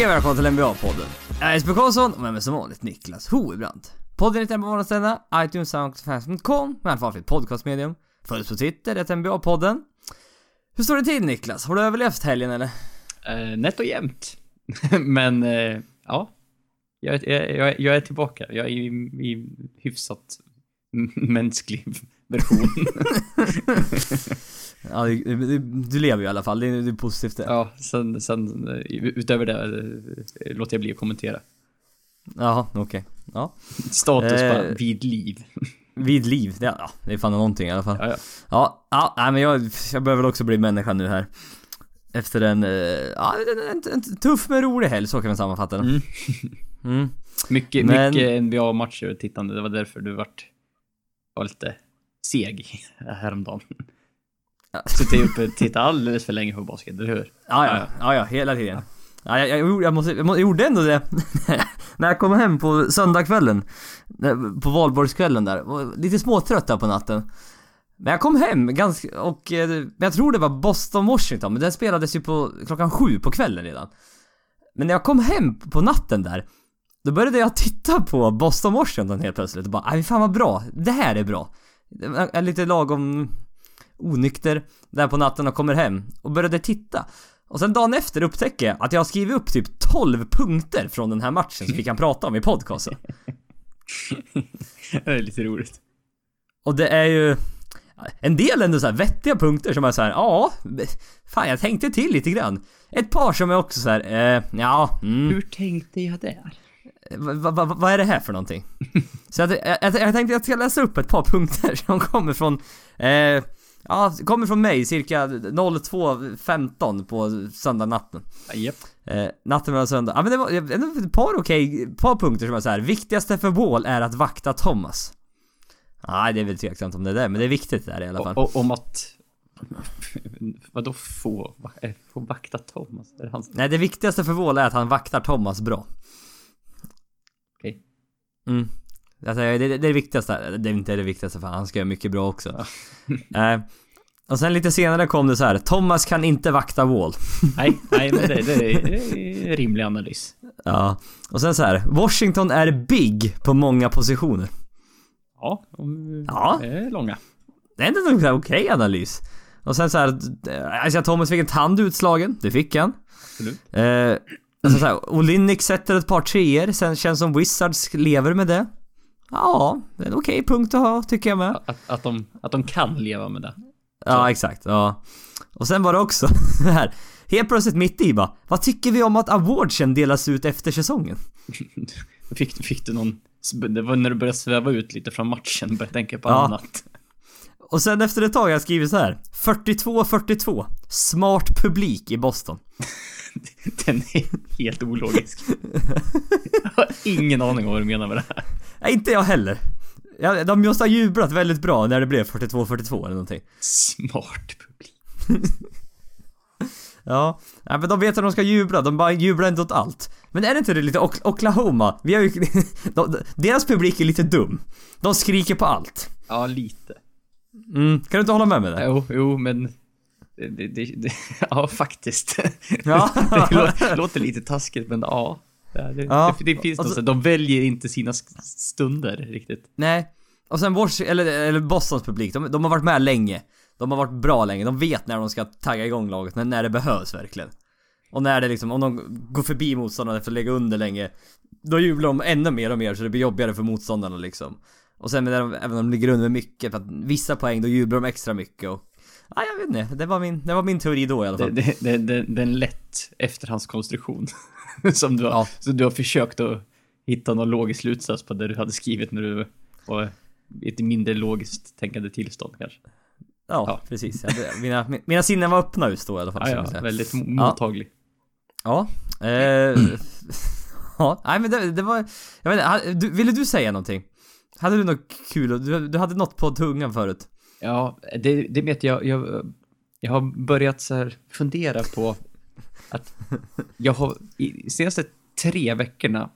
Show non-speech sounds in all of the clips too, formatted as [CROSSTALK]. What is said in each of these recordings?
Hej och välkomna till NBA-podden. Jag är Jesper Karlsson och med mig som vanligt Niklas Hoebrant. Podden heter NBA Morgonstända, iTunes, Soundcloud.com, med allt vanligt podcastmedium. Följ oss på Twitter, det NBA-podden. Hur står det till Niklas? Har du överlevt helgen eller? Eh, nätt och jämnt. [LAUGHS] Men, eh, ja. Jag, jag, jag, är tillbaka. Jag är i, i hyfsat mänsklig [LAUGHS] version. [LAUGHS] Ja, du, du, lever ju i alla fall, det är, det är positivt det. ja, sen, sen eh, utöver det eh, låter jag bli att kommentera. Jaha, okej. Ja. Status Eh. bara vid liv. [LAUGHS] Vid liv, det, ja, det är fan någonting i alla fall. Ja, ja. Ja, ja, nej, men jag, jag behöver väl också bli människa nu här. Efter en, eh, ja, en, en, en tuff men rolig helg, så kan man sammanfatta det. Mm. [LAUGHS] Mm. Mycket, Men- mycket NBA-matcher tittande. Det var därför du vart var lite seg [LAUGHS] häromdagen. Suttit uppe och tittat alldeles för länge på basket, eller hur? Ja, ja, ja, ja, hela tiden. Ja, jag, jag, gjorde- jag, måste, jag, gjorde ändå det [LAUGHS] när jag kom hem på söndagskvällen. när- På valborgskvällen där. Lite småtrött där på natten. Men jag kom hem ganska, och eh, jag tror det var Boston-Washington, men den spelades ju på klockan sju på kvällen redan. Men när jag kom hem på natten där, då började jag titta på Boston-Washington helt plötsligt och bara aj fan vad bra, det här är bra. Är lite lagom onykter där på natten och kommer hem och började titta. Och sen dagen efter upptäcker jag att jag har skrivit upp typ 12 punkter från den här matchen som vi kan prata om i podcasten. [LAUGHS] Det är lite roligt. Och det är ju en del ändå så här vettiga punkter som är så här, ja, fan jag tänkte till lite grann. Ett par som är också så här, eh, ja, mm, Hur tänkte jag där? vad va, va, vad är det här för någonting? [LAUGHS] Så jag, jag, jag tänkte att jag ska läsa upp ett par punkter som kommer från, eh, ja, kommer från mig cirka 02.15 på söndag Japp. Eh, natten mellan söndag. Ja men det var ändå ett par okej, par punkter som var så här. Viktigaste för Wall är att vakta Thomas. Nej, det är väl tveksamt om det är det, men det är viktigt där i alla fall. Och, om att... [LAUGHS] Vadå få? Eh, Få vakta Thomas? Är det hans... Nej, det viktigaste för Wall är att han vaktar Thomas bra. Okej. Mm. Alltså, det, det, är det viktigaste. Det är inte det viktigaste för han ska göra mycket bra också. [LAUGHS] eh, och sen lite senare kom det så här. Thomas kan inte vakta Wall. [LAUGHS] Nej, nej, men det, det, är, rimlig analys. Ja. Och sen så här. Washington är big på många positioner. Ja, de Ja. är långa. Det är ändå en okej analys. Och sen så här, eh, alltså Thomas fick en tand utslagen, det fick han. Absolut. Eh, alltså så här, Olinik sätter ett par treor, sen känns som Wizards lever med det. Ja, det är en okej punkt att ha, tycker jag med. Att, att, de, att de kan leva med det. Ja, exakt, ja. Och sen var det också [LAUGHS] det här, helt plötsligt mitt i bara, vad tycker vi om att awardsen delas ut efter säsongen? [LAUGHS] Fick, fick du någon... Det var när du började sväva ut lite från matchen, började tänka på Ja. annat. Och sen efter ett tag har jag skrivit så här, 42-42, smart publik i Boston. [LAUGHS] [LAUGHS] Den är helt ologisk. Jag har ingen aning om vad du menar med det här. Nej, inte jag heller. Ja, de måste ha jublat väldigt bra när det blev 42-42 eller någonting. Smart publik. [LAUGHS] Ja, ja men de vet att de ska jubla, de bara jublar inte åt allt. Men är det inte det lite Ok- Oklahoma? Vi har ju... [LAUGHS] De, deras publik är lite dum. De skriker på allt. Ja, lite. Mm, kan du inte hålla med mig där? Jo, jo, men... Det, det, det, [LAUGHS] ja, faktiskt. Ja. [LAUGHS] det låter, låter lite taskigt, men ja. Det, Ja, det, det finns något så- De väljer inte sina stunder riktigt. Nej. Och sen Wash, eller, eller Bostons publik, de, de har varit med länge. De har varit bra länge, de vet när de ska tagga igång laget, när, när det behövs verkligen. Och när det liksom, om de går förbi motståndarna efter att lägga under länge, då jublar de ännu mer och mer så det blir jobbigare för motståndarna liksom. Och sen när de, även om de ligger under mycket, för att vissa poäng, då jublar de extra mycket och... Ja, jag vet inte. Det var min, det var min teori då i alla fall. det, det, det, det är en lätt efterhandskonstruktion. [LAUGHS] som du har, Ja. så du har försökt att hitta någon logisk slutsats på det du hade skrivit när du var i ett mindre logiskt tänkande tillstånd kanske. Ja, Ja. precis. Jag, mina, mina sinnen var öppna just då i alla fall. Ja, ja, väldigt mo- mottaglig. Ja. Eh, [LAUGHS] ja, nej men det, det var... Jag vet inte, ville du säga någonting? Hade du något kul? Du, du hade något på tungan förut. Ja, det, det vet jag. Jag, jag har börjat så här fundera på att jag har i senaste tre veckorna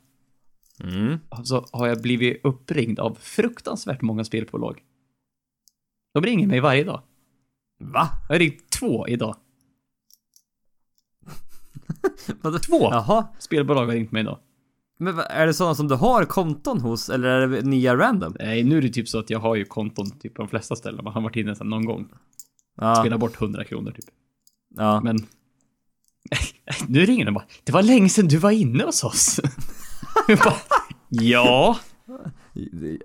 Mm. så har jag blivit uppringd av fruktansvärt många spelbolag. De ringer mig varje dag. Va? Jag har ringt två idag. [LAUGHS] Två Jaha. spelbolag har ringt mig idag. Men är det sådana som du har konton hos eller är det nya random? Nej, nu är det typ så att jag har ju konton typ på de flesta ställen. Man har varit inne sedan någon gång. Ja. Spelat bort 100 kronor typ. ja. Men... [LAUGHS] nu ringer den bara. Det var länge sedan du var inne hos oss. [LAUGHS] Bara, ja.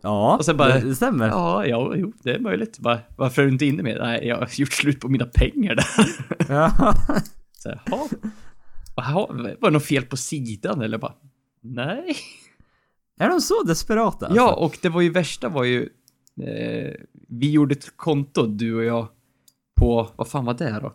Ja, Och sen bara- det, stämmer. Ja, ja, jo, det är möjligt. Bara, varför är du inte inne med? Nej, jag har gjort slut på mina pengar där. Ja. [LAUGHS] Så här, Var det något fel på sidan eller bara? Nej. Är de så desperata? Alltså? Ja, och det var ju värsta var ju... Eh, vi gjorde ett konto, du och jag, på... Vad fan var det då?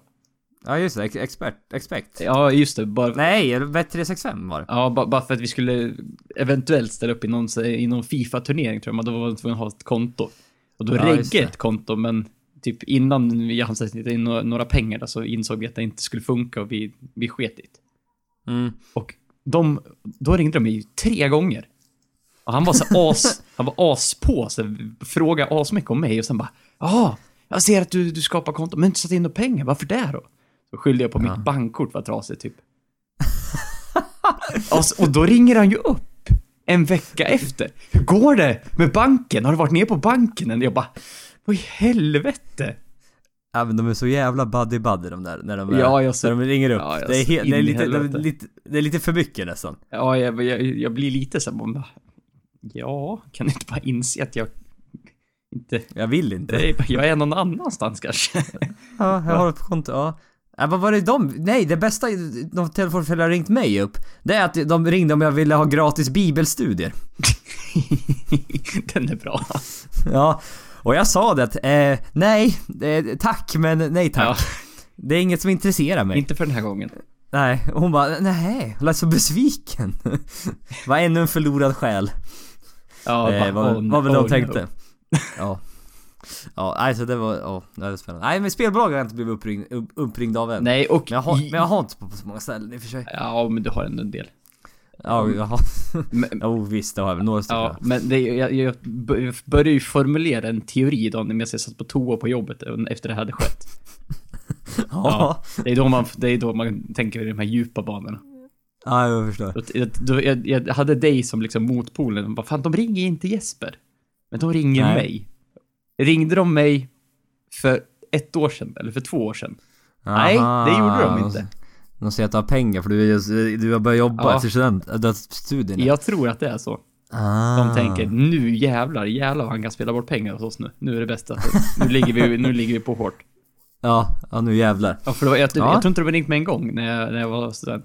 ja, just det. Ex- Expert, expect. Ja, just det. Bara, Nej, Bet365 var det. ja, ba- bara för att vi skulle eventuellt ställa upp i någon, i någon FIFA-turnering tror jag, då var man tvungen att ha ett konto. Och då Ja, det. ett konto, men typ innan vi hann sätta in några, några pengar där, så insåg vi att det inte skulle funka och vi, vi sket i det. Mm. Och de, då ringde de mig tre gånger. Och han var så as, [LAUGHS] han var as på, så frågade asmycket om mig och sen bara Ja, jag ser att du, du skapar konto, men inte satt in några pengar, varför det då? Så skyllde jag på mitt bankkort var trasigt typ. och, och då ringer han ju upp en vecka efter. Hur går det med banken? Har du varit ner på banken än? Jag bara Vad i helvete? Ja men de är så jävla buddy buddy de där, när de, är, Ja, jag ser- när de ringer upp. Ja, det, är helt, det, är lite, det, är lite, det är lite för mycket nästan. Ja, jag, jag, jag blir lite så man bara, Ja, kan inte bara inse att jag inte Jag vill inte. Är, jag är någon annanstans kanske. [LAUGHS] Ja, jag har ett konto, ja. Ja, vad var det de? Nej, det bästa de telefonföljare har ringt mig upp, det är att de ringde om jag ville ha gratis bibelstudier. [LAUGHS] Den är bra. Ja, och jag sa det att, eh, nej, eh, tack men nej tack. Ja, [LAUGHS] Det är inget som intresserar mig. inte för den här gången. Nej, och hon bara, nej, lät så besviken. [LAUGHS] var ännu en förlorad själ. Ja, eh, vad, oh, vad väl de oh, tänkte. no. Ja. Ja, nej så det var, ja, det var spännande. Nej men spelbolag har jag inte blivit uppringd, upp, uppringd av än. Nej, och... Men jag, har, men jag har inte på så många ställen i och för sig. Ja, men du har ändå en del. Ja, har... Men, [LAUGHS] Jo visst, det har jag väl några stycken. ja, men det, jag, jag bör- började ju formulera en teori då när jag satt på toa på jobbet efter det hade skett. [LAUGHS] ja. Det är då man, det är då man tänker i de här djupa banorna. Ja, jag förstår. Jag, då, jag, jag hade dig som liksom motpolen. Vad fan, de ringer inte Jesper. Men de ringer Nej. mig. Ringde de mig för ett år sedan, eller för två år sedan? Nej, det gjorde de inte. De säger att du har pengar för du, du har börjat jobba Ja. efter student, studierna. Jag tror att det är så. Ah. De tänker, nu jävlar, jävlar han kan spela bort pengar hos oss nu. Nu är det bästa. Nu ligger vi, nu ligger vi på hårt. [LAUGHS] Ja, ja nu jävlar. Ja, för det var, jag, Ja. jag tror inte de ringt mig en gång när jag, när jag var student.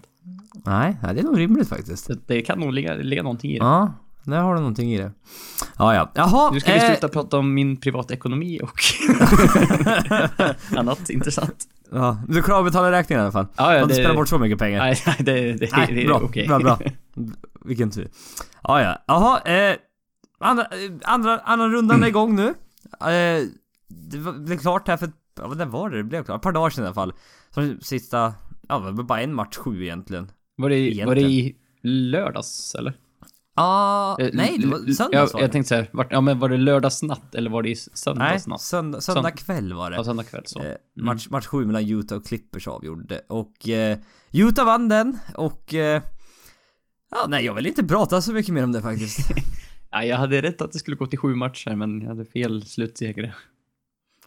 Nej, det är nog rimligt faktiskt. Så det kan nog ligga, ligga någonting i det. Ja, där har du någonting i det. Ja, ja. Jaha. Nu ska vi eh, sluta prata om min privatekonomi och [LAUGHS] annat intressant. Ja, du klarar att betala räkningen i alla fall. Ja, Du ja, har inte det, spelat bort så mycket pengar. nej, nej, det, det, Nej, det är bra, okej. bra, bra. Vilken tur. Ja, ja. Jaha, eh, andra, eh, andra, andra rundan är igång nu. Eh, det blev klart här för, ja det var det? Det blev klart, ett par dagar sedan i alla fall. Så sista, ja det var bara en match sju egentligen. Var det, i- var det Egentligen. i lördags, eller? Ah, Eh, nej, det var söndags jag, var jag tänkte säga, vart, ja men var det lördagsnatt eller var det i Nej, söndagsnatt? söndag, söndag kväll var det. Ja, söndag kväll så. Eh, match, match 7 mellan Utah och Clippers avgjorde och eh, Utah vann den och eh, Ja, nej jag vill inte prata så mycket mer om det faktiskt. [LAUGHS] Ja, jag hade rätt att det skulle gå till sju matcher, men jag hade fel slutseger.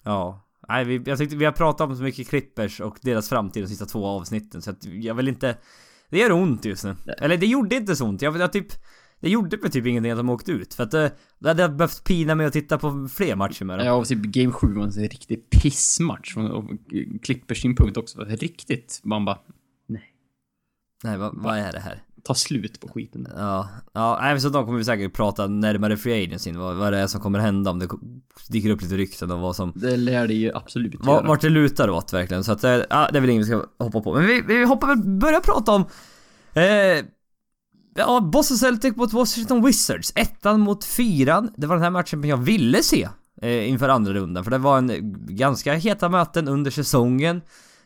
ja. Nej, vi, jag tyckte vi har pratat om så mycket Clippers och deras framtid de sista två avsnitten så att jag vill inte Det gör ont just nu. Eller det gjorde inte så ont. Jag, jag typ Det gjorde mig typ ingenting att de åkte ut för att eh, det hade jag behövt pina mig att titta på fler matcher med dem. Ja, och typ Game 7 var en riktig pissmatch. från- Och Clippers synpunkt också. Riktigt. Man bara, nej. Nej, vad, vad är det här? Ta slut på skiten. Ja, ja, så de kommer vi säkert prata närmare free agency, vad, vad det är som kommer hända om det dyker upp lite rykten om vad som Det lär det ju absolut Var, göra. vart det lutar åt verkligen, så att eh, ja, det är väl inget vi ska hoppa på. Men vi, vi hoppar väl, börja prata om eh, Ja, Boston Celtic mot Washington Wizards. Ettan mot fyran. Det var den här matchen jag ville se eh, inför andra rundan, för det var en eh, ganska heta möten under säsongen.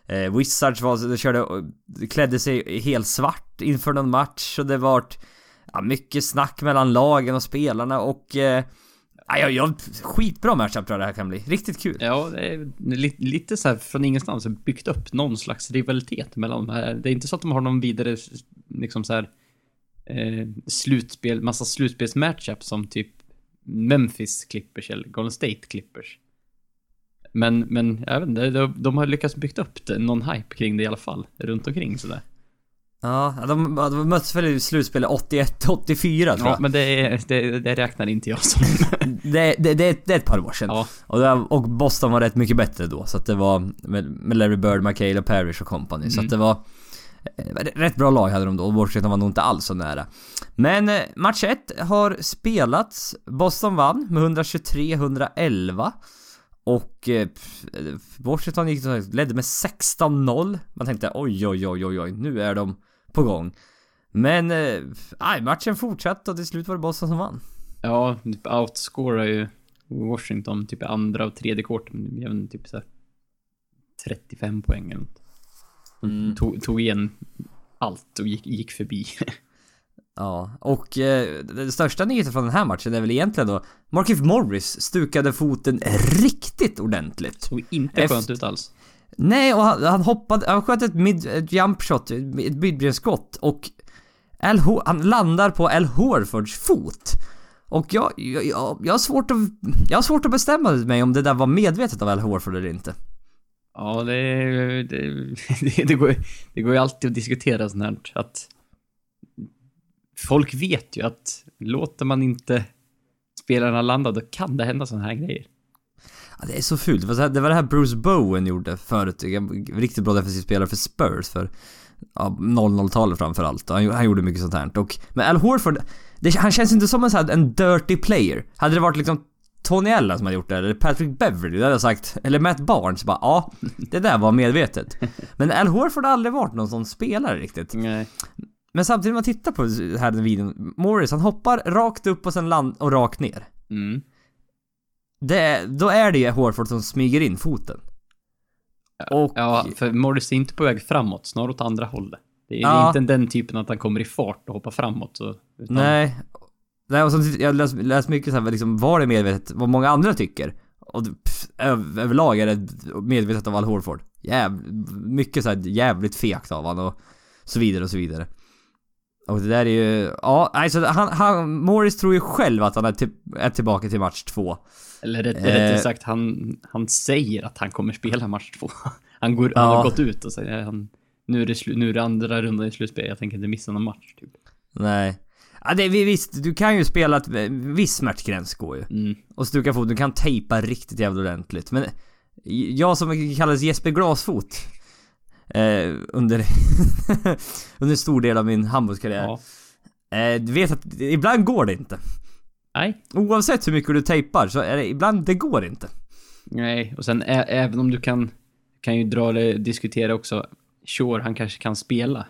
Eh, Wizards var, de körde, eh, klädde sig helt svart inför någon match och det var ja, mycket snack mellan lagen och spelarna och eh, ja, ja, skitbra matchup tror jag det här kan bli. Riktigt kul. Ja, det är lite, lite så här från ingenstans byggt upp någon slags rivalitet mellan de här. Det är inte så att de har någon vidare, liksom så här, eh, slutspel, massa slutspelsmatchup som typ Memphis Clippers eller Golden State Clippers. Men, men jag vet inte, de, de har lyckats byggt upp det, någon hype kring det i alla fall, runt omkring sådär. Ja, de, de möttes väl i slutspelet 81-84 tror Ja, jag. men det, det, det räknar inte jag som. [LAUGHS] Det, det, det, är ett par år sedan. ja, Och, det, och Boston var rätt mycket bättre då, så att det var med, med Larry Bird, McHale och Parrish och company. Så Mm. att det var... Eh, rätt bra lag hade de då, och Washington var nog inte alls så nära. Men eh, match 1 har spelats. Boston vann med 123-111. Och eh, Washington gick ledde med 16-0. Man tänkte oj, oj, oj, oj, oj, nu är de på gång. Men, eh, nej, matchen fortsatte och till slut var det Boston som vann. ja, typ outscorar ju Washington typ i andra och tredje korten. Typ såhär 35 poäng eller något. Mm. Tog, tog igen allt och gick, gick förbi. [LAUGHS] Ja, och eh, den största nyheten från den här matchen är väl egentligen då Markif Morris stukade foten riktigt ordentligt. Såg inte Efter- skönt ut alls. Nej, och han, han hoppade, han sköt ett mid, ett jump shot, ett midbrenskott och Al han landar på Al Horfords fot. Och jag, jag, jag, jag har svårt att, jag har svårt att bestämma mig om det där var medvetet av Al Horford eller inte. Ja, det, [LAUGHS] det, det, går, det går ju alltid att diskutera sånt här att folk vet ju att låter man inte spelarna landa, då kan det hända såna här grejer. Ja, det är så fult. Det var, så här, det var det här Bruce Bowen gjorde förut. En Riktigt bra defensiv spelare för Spurs för ja, 00-talet framförallt. Han, han gjorde mycket sånt här. Och, men Al Horford, det, han känns inte som en, så här, en dirty player. Hade det varit liksom Tony Allen som hade gjort det, eller Patrick Beverly, då hade jag sagt, eller Matt Barnes, bara ja, det där var medvetet. Men Al Horford har aldrig varit någon sån spelare riktigt. Nej. Men samtidigt när man tittar på den här videon, Morris han hoppar rakt upp och sen land och rakt ner. Mm. Det, då är det ju Horford som smyger in foten. Och... Ja, för Morris är inte på väg framåt, snarare åt andra hållet. Det är Ja. inte den typen att han kommer i fart och hoppar framåt. Så, utan, Nej. Nej, och så, jag läst, läst mycket så här, liksom, var det medvetet, vad många andra tycker. Och pff, öv, överlag är det medvetet av Al Horford. Jäv, mycket så här jävligt fegt av han och så vidare och så vidare. Och det där är ju, ja, alltså han, han, Morris tror ju själv att han är, till, är tillbaka till match två. Eller rätt, Eh. rättare sagt, han, han säger att han kommer spela match två. [LAUGHS] Han, går, han Ja. har gått ut och säger han, nu är det, slu, nu är det andra rundan i slutspel, jag tänker inte missa någon match. Typ. Nej. Ja, det, vi- visst, du kan ju spela ett, viss smärtgräns går ju. Mm. Och stuka fot, du kan tejpa riktigt jävla ordentligt. Men jag som kallades Jesper Glasfot eh, under, [LAUGHS] under stor del av min handbollskarriär. Ja. Eh, du vet att ibland går det inte. Nej. Oavsett hur mycket du tejpar så är det ibland, det går inte. Nej, och sen även om du kan, kan ju dra eller diskutera också, sure, han kanske kan spela.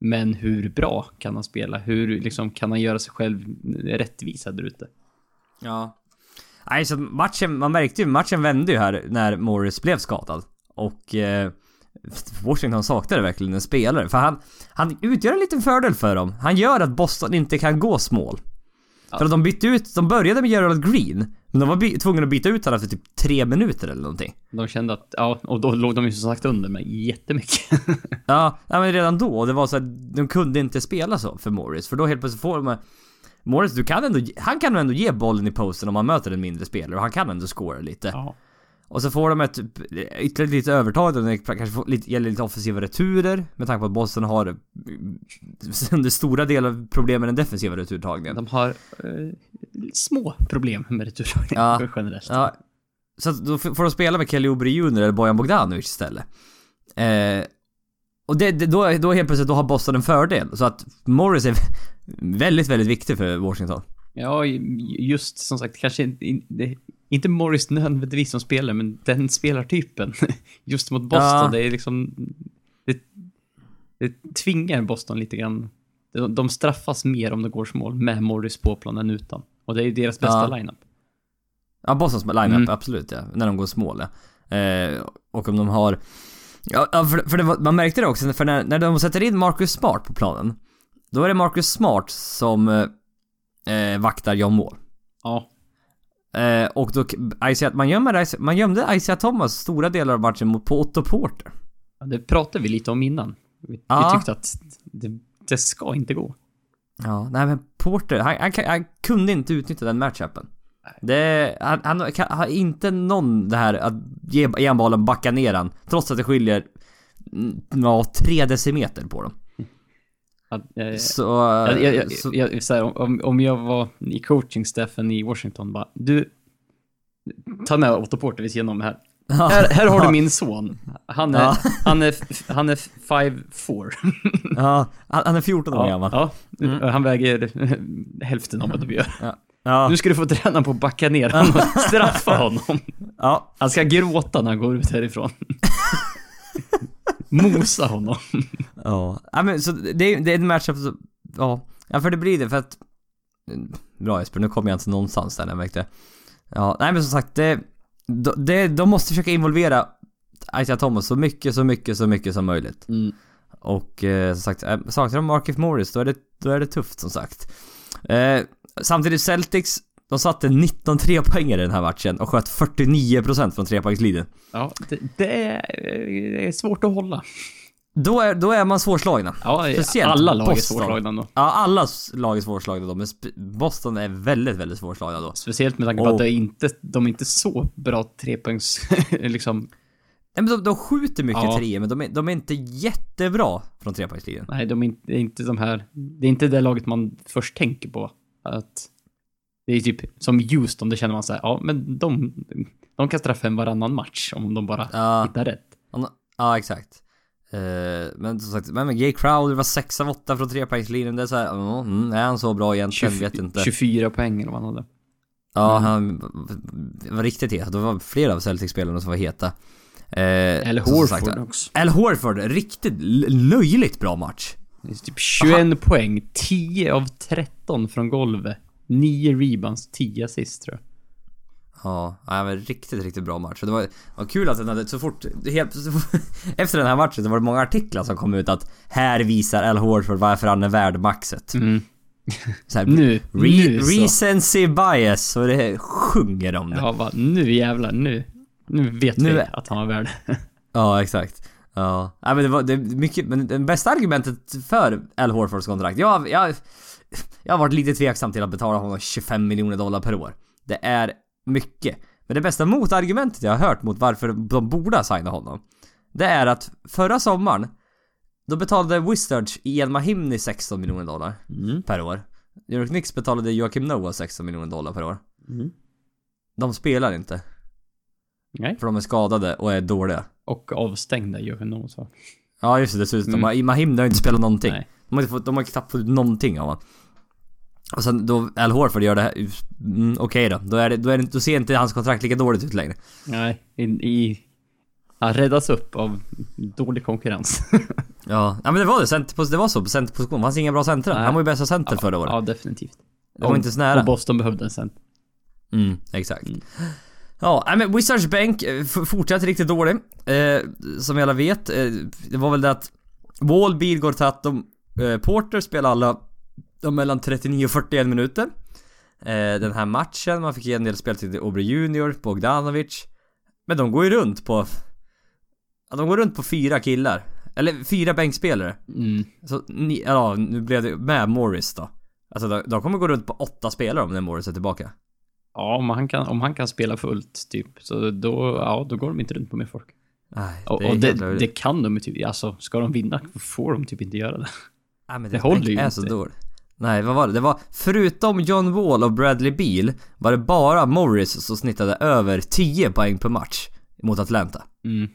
Men hur bra kan han spela? Hur liksom kan han göra sig själv rättvisa där ute? Ja. Nej, så matchen, man märkte ju, matchen vände ju här när Morris blev skadad. Och eh, Washington saknade verkligen en spelare. För han, han utgör en liten fördel för dem. Han gör att Boston inte kan gå small. Ja. För att de bytte ut, de började med Gerald Green. Men de var tvungna att byta ut honom efter typ tre minuter eller någonting. De kände att, ja, och då låg de ju som sagt under med jättemycket. [LAUGHS] Ja, ja men redan då, det var så att de kunde inte spela så för Morris. För då helt plötsligt får de... Morris, du kan ändå, han kan ändå ge bollen i posten om han möter en mindre spelare och han kan ändå scora lite. ja. Och så får de ett ytterligare lite övertag där det kanske får, lite, gäller lite offensiva returer med tanke på att Boston har mm, [LAUGHS] under stora delar av problemen med den defensiva returtagningen. De har eh, små problem med returtagning Ja. generellt. Ja, så att då får de spela med Kelly Oubre Jr eller Bojan Bogdanovic istället. Eh, och det, det, då, då helt plötsligt då har Boston en fördel. Så att Morris är [LAUGHS] väldigt, väldigt viktig för Washington. Ja, just som sagt, kanske inte, inte Morris nödvändigtvis som spelare, men den spelartypen. [LAUGHS] Just mot Boston, Ja. det är liksom... Det, det tvingar Boston lite grann. De, de straffas mer om det går smål med Morris på plan än utan. Och det är ju deras bästa Ja. lineup. Ja, Bostons lineup, Mm. absolut ja. När de går small ja. eh, Och om de har... Ja, för, för var, man märkte det också, för när, när de sätter in Marcus Smart på planen. Då är det Marcus Smart som eh, eh, vaktar John Wall. Ja, Eh, och då, Isaiah, man, gömmer, man gömde Isaiah Thomas stora delar av matchen på Otto Porter. Ja, Det pratade vi lite om innan. Vi, Ja. vi tyckte att det, det ska inte gå. Ja, nej men Porter, han, han, han kunde inte utnyttja den matchupen. Det, han, han kan, har inte någon det här att ge, ge bollen, backa ner han. Trots att det skiljer, mm, ja, tre decimeter på dem. Att, Så... jag, jag, jag, så jag, så här, om, om jag var i coachingstaffen i Washington bara, du, ta med Otto Porter vid sidan om här. ja, Här, här har du min son. Han är, Ja. han är, han är 5'4. [LAUGHS] ja, han, är 14 år Ja, gammal. ja. Mm. Han väger hälften av vad du gör. Ja, Nu ska du få träna på att backa ner honom och straffa honom. ja, Han ska gråta när han går ut härifrån. [LAUGHS] Mosa honom. [LAUGHS] ja. ja men så det, är- det är en matchup så, ja. Ja, för det blir det för att... Bra Jesper, nu kommer jag inte någonstans där jag märkte. Ja, nej men som sagt, det, de, det, de måste försöka involvera Isaiah Thomas så mycket, så mycket, så mycket som möjligt. Mm. Och eh, som sagt, eh, saknar de Markif Morris då är, det, då är det tufft som sagt. Eh, samtidigt Celtics, de satte 19 trepoängare i den här matchen och sköt 49% från trepoängslinjen. Ja, det, det, är, det är svårt att hålla. Då är, då är man svårslagna. Ja, Speciellt alla lag är Boston. svårslagna då. Ja, alla lag är svårslagna då, men Boston är väldigt, väldigt svårslagna då. Speciellt med tanke på Oh. att det är inte, de är inte så bra trepoängs... [LAUGHS] liksom, Nej men de, de skjuter mycket Ja. treor, men de är, de är inte jättebra från trepoängslinjen. nej, de är inte, är inte de här... Det är inte det laget man först tänker på. Att... Det är typ som Houston, det känner man så här, ja men de, de kan straffa en varannan match om de bara Ja, hittar rätt. ja, exakt. Eh, men som sagt, men Jay Crowder var 6 av 8 från trepoängslinjen. Det är såhär, mm, är han så bra egentligen? 20, vet inte. 24 poäng eller vad han hade. Ja, han var riktigt het. Det var flera av Celtics-spelarna som var heta. Eh, Eller som sagt, Horford också. Al Horford, riktigt löjligt bra match. Det är typ 21 poäng, 10 av 13 från golvet. 9 rebounds, 10 assist tror jag. Ja, ja men riktigt, riktigt bra match. Det var, det var kul att den hade så fort, helt, så fort [LAUGHS] efter den här matchen så var det många artiklar som kom ut att här visar Al Horford varför han är värd maxet. Mm. [LAUGHS] Så här, Nu, re, nu så. recency bias och det sjunger om det. Ja, bara, nu jävlar, nu. Nu vet Nu vi att han var värd. [LAUGHS] Ja, exakt. Ja, ja men det var det mycket, men det bästa argumentet för Al Horfords kontrakt, jag, jag, jag har varit lite tveksam till att betala honom 25 miljoner dollar per år. Det är mycket. Men det bästa motargumentet jag har hört mot varför de borde ha signat honom, det är att förra sommaren, då betalade Wizards Ian Mahimni 16 miljoner dollar Mm. per år. New York Knicks betalade Joakim Noah 16 miljoner dollar per år. Mm. De spelar inte, Nej. för de är skadade och är dåliga. Och avstängda vi nog så. Ja just det, dessutom. Mm. Mm. Mahim har inte spelat någonting. Nej. De har inte fått, de har knappt fått ut någonting av honom. Och sen då Al Horford gör det här, mm, okej då. Då, är det, då, är det, då ser inte hans kontrakt lika dåligt ut längre. Nej, i... i han räddas upp av dålig konkurrens. [LAUGHS] Ja, ja men det var det. Center, det var så på centerposition. Det fanns inga bra centra. Han var ju bästa center förra året. ja, definitivt. Det var inte så nära. Och Boston behövde en sen. Mm, exakt. Mm. Ja, men Wizards bänk eh, f- fortsatte riktigt dålig. Eh, som vi alla vet. Eh, det var väl det att Wall, Bilgård, Tatum, Porter spelade alla de mellan 39 och 41 minuter. Eh, den här matchen, man fick ge en del speltid till Obre Junior, Bogdanovic. Men de går ju runt på... Ja, de går runt på fyra killar. Eller fyra bänkspelare. Mm. Så ni, ja, nu blev det med Morris då. Alltså de, de kommer gå runt på åtta spelare om när Morris är tillbaka. Ja, om han, kan, om han kan spela fullt, typ, så då, ja, då går de inte runt på mer folk. Nej, Och, är och det, det kan de ju typ, alltså, ska de vinna får de typ inte göra det. Nej, men det deras håller ju är inte. så dåligt. Nej, vad var det? Det var, förutom John Wall och Bradley Beal, var det bara Morris som snittade över 10 poäng per match mot Atlanta. Mm.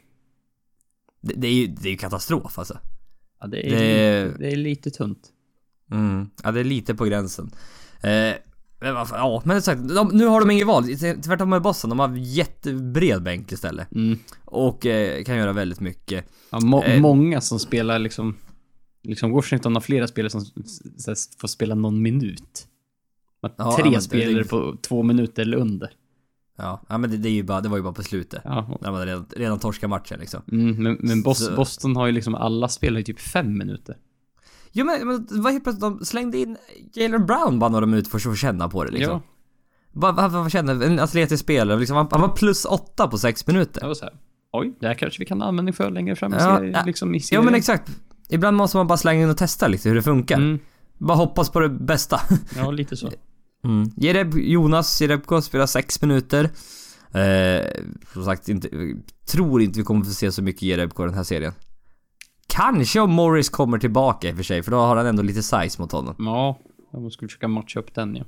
Det, det är ju det är ju katastrof alltså. Ja, det är, Det- det är lite tunt. Mm. Ja, det är lite på gränsen. Eh, men vad fan, ja, men sagt, de, nu har de ingen val. Tvärtom med Boston, de har jättebred bänk istället. Mm. Och eh, kan göra väldigt mycket. Ja, må, Eh. många som spelar liksom, liksom Washington har flera spelare som får spela någon minut. Ja, Tre det- spelare det- på två minuter eller under. Ja, ja men det, det, är ju bara, det var ju bara på slutet. Ja, När man redan, redan torskade matchen liksom. mm, men men Bos, Så- Boston har ju liksom, alla spelar ju typ fem minuter. Jo men, men det var helt plötsligt, de slängde in Jalen Brown bara några minuter för att få känna på det liksom. Ja. Vad känner En atletisk spelare, liksom, han, han var plus åtta på sex minuter. Jag var så här, oj, det här kanske vi kan ha användning för längre fram i Ja, serien, ja. liksom i Ja serien. men exakt. Ibland måste man bara slänga in och testa lite hur det funkar. Mm, Bara hoppas på det bästa. [LAUGHS] ja, lite så. Mm. Jereb, Jonas Jerebko spelar sex minuter. Eh, som sagt, inte, tror inte vi kommer få se så mycket Jerebko i den här serien. Kanske om Morris kommer tillbaka i och för sig, för då har han ändå lite size mot honom. Ja, jag skulle försöka matcha upp den ja.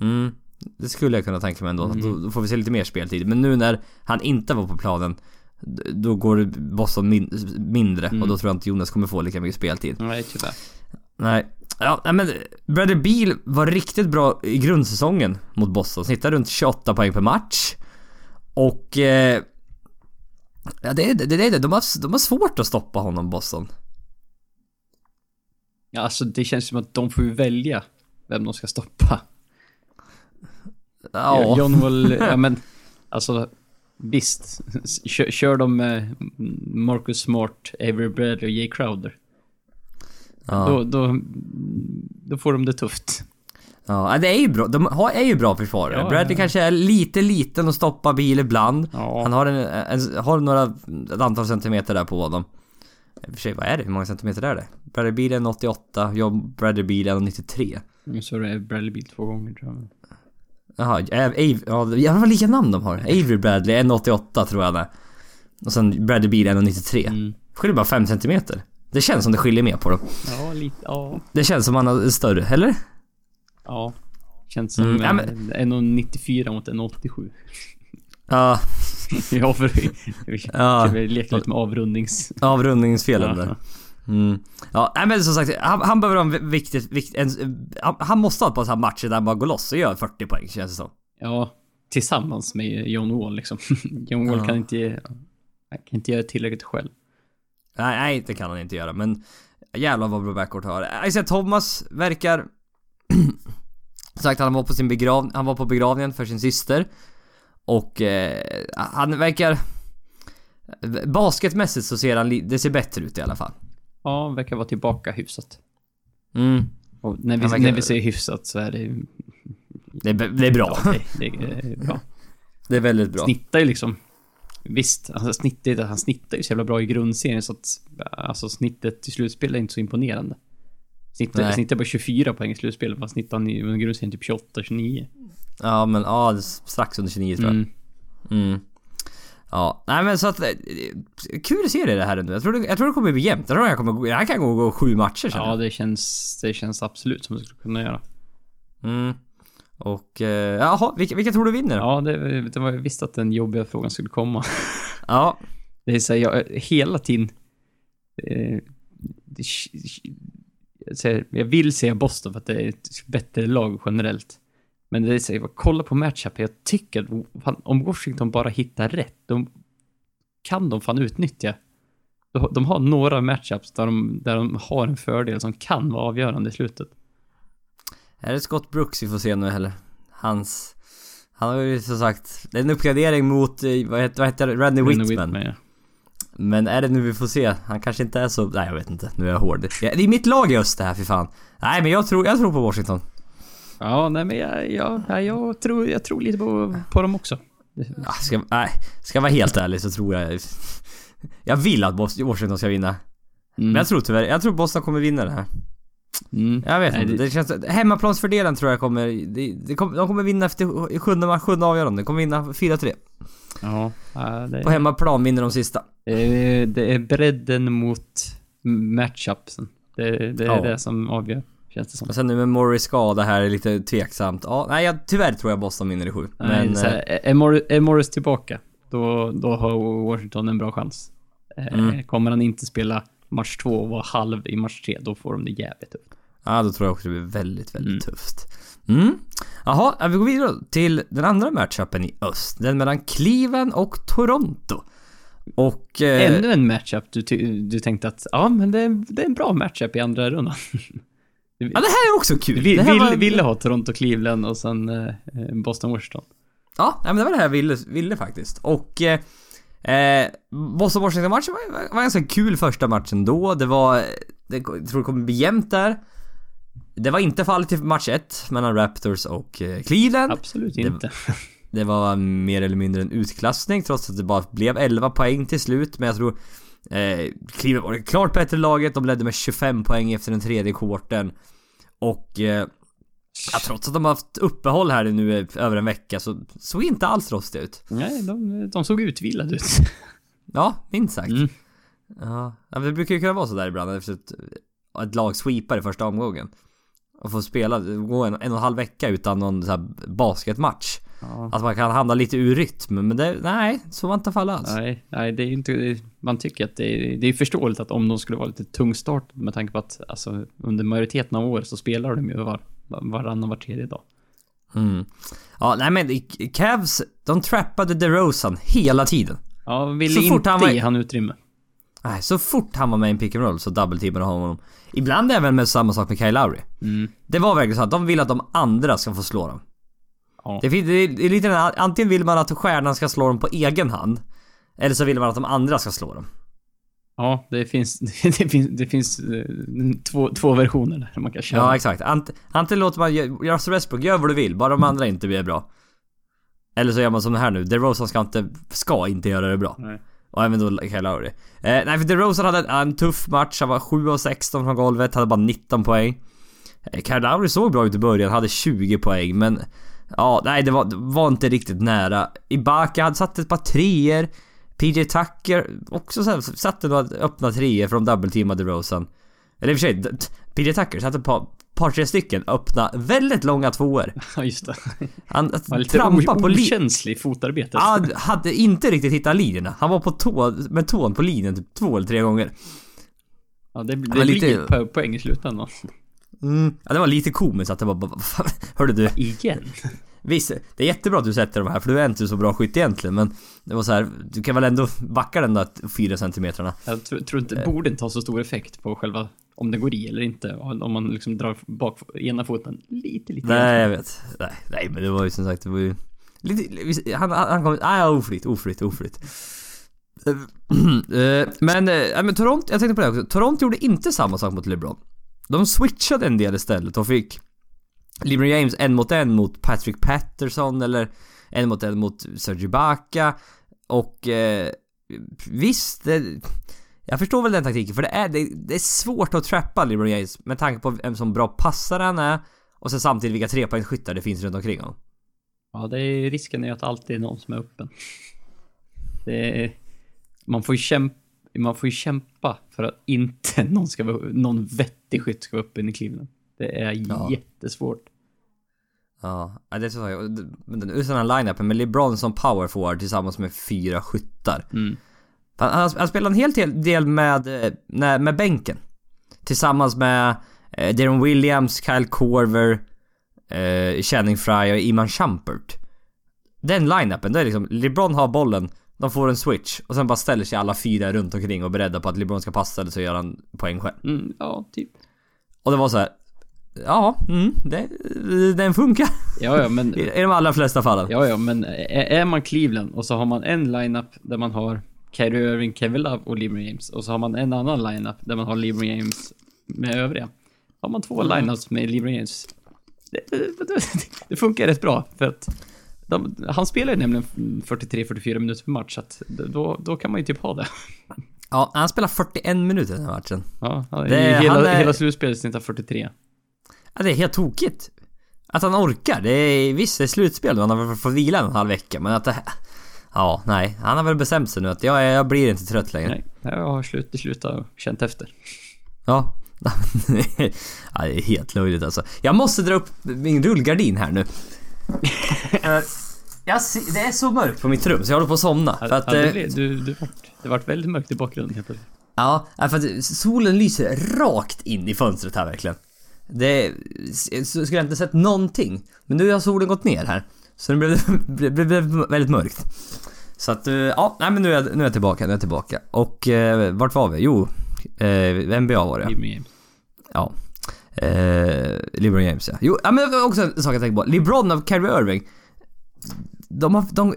Mm. Det skulle jag kunna tänka mig ändå. Mm. Då, får vi se lite mer speltid. Men nu när han inte var på planen, då går Boston min, mindre Mm. och då tror jag inte Jonas kommer få lika mycket speltid. Nej, tyvärr. Nej. Ja, men Bradley Beal var riktigt bra i grundsäsongen mot Boston. Snittade runt 28 poäng per match. Och... Eh, ja, det är det. det, är det. De, har, de har svårt att stoppa honom, Boston. Ja, alltså det känns som att de får ju välja vem de ska stoppa. Ja. John Wall, ja men alltså visst. [LAUGHS] Kör, kör de med Marcus Smart, Avery Bradley och Jay Crowder. ja. Då, då, då får de det tufft. ja, det är ju bra. De är ju bra försvarare. Ja, Bradley ja. kanske är lite liten och stoppar bil ibland. Ja. Han har, en, en, har några, ett antal centimeter där på honom. I och för sig, vad är det? Hur många centimeter är det? Bradley Beal är 1,88, jag Bradley Beal är 1,93. Så det är Bradley Beal två gånger tror jag. Jaha, Av- Av- ja, jävlar vad lika namn de har. Avery Bradley 1,88 tror jag han är. Och sen Bradley Beal 1,93. Mm. Skiljer bara 5 centimeter. Det känns som det skiljer mer på dem. Ja, lite, ja. Det känns som han är större, eller? Ja. Känns som Mm, ja, eh, men- 1,94 mot 1,87. Ja, ja, för vi, vi, Ja. vi lekte lite med avrundnings... avrundningsfelen Ja. där. Mm. Ja, men som sagt, han, han behöver ha en viktig, vikt, en, han, han måste ha ett par sådana matcher där han bara går loss och gör 40 poäng känns det som. Ja, tillsammans med John Wall liksom. [LAUGHS] John Wall Ja. kan inte... Han kan inte göra tillräckligt själv. Nej, nej, det kan han inte göra, men jävlar vad bra backcourt har. Isaiah Thomas verkar... [CLEARS THROAT] sagt han var på sin begrav... Han var på begravningen för sin syster. Och eh, han verkar... Basketmässigt så ser han... Det ser bättre ut i alla fall. Ja, verkar vara tillbaka hyfsat. Mm. Och när vi, verkar- när vi säger hyfsat så är det... Det är, det är bra. Ja, det, det är bra. Det är väldigt bra. Snittar ju liksom... Visst, alltså snittet, han snittar ju så jävla bra i grundserien så att... Alltså snittet i slutspel är inte så imponerande. Snittar, snittar bara 24 poäng i slutspelet, fast snittar han i grundserien typ 28-29. Ja, men ja, det är strax under 29 tror jag. Mm. Mm. Ja, nej men så att... eh, Kul serie det här ändå. Jag tror det, jag tror det kommer bli jämnt. Jag tror här kommer här kan gå, gå sju matcher känner Ja, det känns, det känns absolut som det skulle kunna göra. Mm. Och... eh, Jaha, vilka, vilka tror du vinner då? Ja, det, det var jag visste att den jobbiga frågan skulle komma. [LAUGHS] Ja. Det är så här, jag hela tiden... Eh, det, jag vill säga Boston för att det är ett bättre lag generellt. Men det så här, kolla på matchup. Jag tycker att fan, om Washington bara hittar rätt, de kan de fan utnyttja. De, har några matchups där de, där de har en fördel som kan vara avgörande i slutet. Är det Scott Brooks vi får se nu heller? Hans... Han har ju som sagt... Det är en uppgradering mot... eh, Vad heter, vad heter det? Randy Randy Whitman. ja. Men är det nu vi får se? Han kanske inte är så... Nej jag vet inte. Nu är jag hård. Det är mitt lag i öst det här för fan. Nej men jag tror, jag tror på Washington. Ja, nej men jag, jag, jag, tror, jag tror lite på, på dem också. Ja, ska, nej, ska jag vara helt ärlig så tror jag... Jag vill att Bos- Washington ska vinna. Mm. Men jag tror tyvärr, jag tror Boston kommer vinna det här. Mm. Jag vet Nej, inte, det- det känns... Hemmaplansfördelen tror jag kommer... Det, det kommer de kommer vinna efter sjunde, ma- sjunde avgörande. De kommer vinna 4-3. Ja, ja, det, På hemmaplan vinner de sista. det, är- det är bredden mot matchupsen. Det, det är Ja. det som avgör, känns det som. Och sen nu med Morris skada här är lite tveksamt. Ja, nej jag, tyvärr tror jag Boston vinner i sju. Nej, Men... så här, är, Morris, är Morris tillbaka, då, då har Washington en bra chans. Eh, Mm. Kommer han inte spela match två och vara halv i match tre, då får de det jävligt tufft. Ja, då tror jag också det blir väldigt, väldigt Mm. tufft. Mm. Jaha, ja, vi går vidare till den andra matchupen i öst. Den mellan Cleveland och Toronto. Och... Eh, Ännu en matchup du, du tänkte att, ja men det är, det är en bra matchup i andra rundan. [LAUGHS] Ja, det här är också kul. Du vill, det var- ville ha Toronto, Cleveland och sen eh, Boston, Washington. Ja, men det var det här jag ville, ville faktiskt. Och... Eh, eh, Boston Washington-matchen var, var, ganska kul första matchen då. Det var... Det, jag tror det kommer bli jämnt där. Det var inte fallet i match 1 mellan Raptors och eh, Cleveland. Absolut inte. [LAUGHS] Det var mer eller mindre en utklassning trots att det bara blev 11 poäng till slut. Men jag tror eh, Cleveland var det klart bättre laget. De ledde med 25 poäng efter den tredje kvarten. Och eh, ja, trots att de har haft uppehåll här nu över en vecka så såg inte alls rostiga ut. Nej, de, de såg utvilade ut. [LAUGHS] Ja, minst sagt. Mm. Ja, det brukar ju kunna vara så där ibland efter ett, ett lag sweepar i första omgången. Och få spela, gå en, en och en halv vecka utan någon så basketmatch. Ja. Att man kan hamna lite ur rytm, men det, nej, så var inte fallet alls. Nej, nej, det är inte... Man tycker att det är, det är förståeligt att om de skulle vara lite tungstart med tanke på att alltså, under majoriteten av året så spelar de ju var, varannan var tredje dag. Mm. Ja, nej men Cavs, de trappade DeRozan hela tiden. Ja, ville Så inte han var- ge han utrymme. Nej, så fort han var med i en pick and roll så double-teamade de honom. Ibland även med samma sak med Kyle Lowry. Mm. Det var verkligen så att de vill att de andra ska få slå dem. Ja. Det, det är det är lite den här- antingen vill man att stjärnan ska slå dem på egen hand. Eller så vill man att de andra ska slå dem. Ja, det finns, [LAUGHS] det finns, det finns eh, två, två versioner där man kan köra. Ja, exakt. Ant, antingen låter man Russell Westbrook, gör vad du vill, bara de andra inte blir bra. Eller så gör man som det här nu, DeRozan ska inte, ska inte göra det bra. Nej. Och även då Kyle Lowry. Eh, nej för DeRozan hade en, en tuff match, han var 7 av 16 från golvet, hade bara 19 poäng. Eh, Kyle Lowry såg bra ut i början, hade 20 poäng men... Ja, nej det var, det var inte riktigt nära. Ibaka hade satt ett par treor. PJ Tucker också så här, satte några öppna treor från double-teamade DeRozan. Eller i och för sig, PJ Tucker satte ett par, par tre stycken öppna, väldigt långa tvåor. [LAUGHS] Ja, just det. Han Var lite på okänslig fotarbete. Ja, hade inte riktigt hittat linjerna. Han var på tå, med tån på linjen typ två eller tre gånger. Ja, det, det blir lite- po- poäng i slutändan. Mm. Ja, det var lite komiskt att det var bara... [LAUGHS] Hörde du? Igen? Visst, det är jättebra att du sätter de här för du är inte så bra skytt egentligen men Det var så här, du kan väl ändå backa den där fyra centimetrarna? Jag tror, tror inte, det borde inte ha så stor effekt på själva om det går i eller inte. Om man liksom drar bak ena foten lite, lite. Nej, jag vet. Nej, nej men det var ju som sagt, det var ju... Lite, han, han kom... Nej, oflytt, oflytt, oflytt. [CLEARS THROAT] Eh, men, eh, ja, men Toronto, jag tänkte på det också. Toronto gjorde inte samma sak mot LeBron. De switchade en del istället och fick LeBron James en mot en mot Patrick Patterson eller en mot en mot Serge Ibaka. Och eh, visst, det, jag förstår väl den taktiken för det är, det, det är svårt att trappa LeBron James med tanke på en sån bra passare han är och sen samtidigt vilka trepoängsskyttar det finns runt omkring honom. Ja, det är risken är att alltid är någon som är öppen. Det är, man får ju kämpa man får kämpa för att inte [LAUGHS] någon, ska vara, någon vettig skytt ska vara uppe i Cleveland. Det är Ja. jättesvårt. Ja, det är så jag. Men den usla line-upen med LeBron som power forward tillsammans med fyra skyttar. Mm. Han, han, han spelade en hel del med, eh, med, bänken. Tillsammans med eh, Darren Williams, Kyle Korver, eh, Channing Frye och Iman Shumpert. Den line-upen, det är liksom LeBron har bollen, de får en switch och sen bara ställer sig alla fyra runt omkring och beredda på att LeBron ska passa eller så gör han poäng själv. Mm, ja, typ. Och det var så här. Ja, mm, det, den funkar. Ja, ja, men [LAUGHS] I, I de allra flesta fallen. Ja, ja, men är, är man Cleveland och så har man en lineup där man har Kyrie Irving, Kevin Love och LeBron James och så har man en annan lineup där man har LeBron James med övriga. Har man två Mm. lineups med LeBron James. Det, det, det, funkar rätt bra för att de, han spelar ju nämligen 43-44 minuter per match så att då, då kan man ju typ ha det. Ja, han spelar 41 minuter den här matchen. Ja, han, Det- hela, han är- hela slutspelet snittar 43. Ja, det är helt tokigt. Att han orkar. Det är, visst, det är slutspel och han har väl fått vila en halv vecka, men att det... Ja, nej. Han har väl bestämt sig nu att jag, jag blir inte trött längre. Nej, jag har slut, slutat känt efter. Ja. [LAUGHS] ja, det är helt löjligt alltså. Jag måste dra upp min rullgardin här nu. [LAUGHS] Ser, det är så mörkt på mitt rum så jag håller på att somna. För att, ja, det, eh, blev, du, du, det vart väldigt mörkt i bakgrunden helt plötsligt. Ja, för att solen lyser rakt in i fönstret här verkligen. Det skulle jag inte sett någonting. Men nu har solen gått ner här. Så det [LAUGHS] blev, blev väldigt mörkt. Så att, eh, ja, nej men nu är, jag, nu är jag tillbaka, nu är jag tillbaka. Och eh, vart var vi? Jo, eh, NBA var det LeBron James. Ja. Eh, LeBron James ja. Jo, ja, men också en sak jag tänkte på. LeBron och Kyrie Irving. De har... De,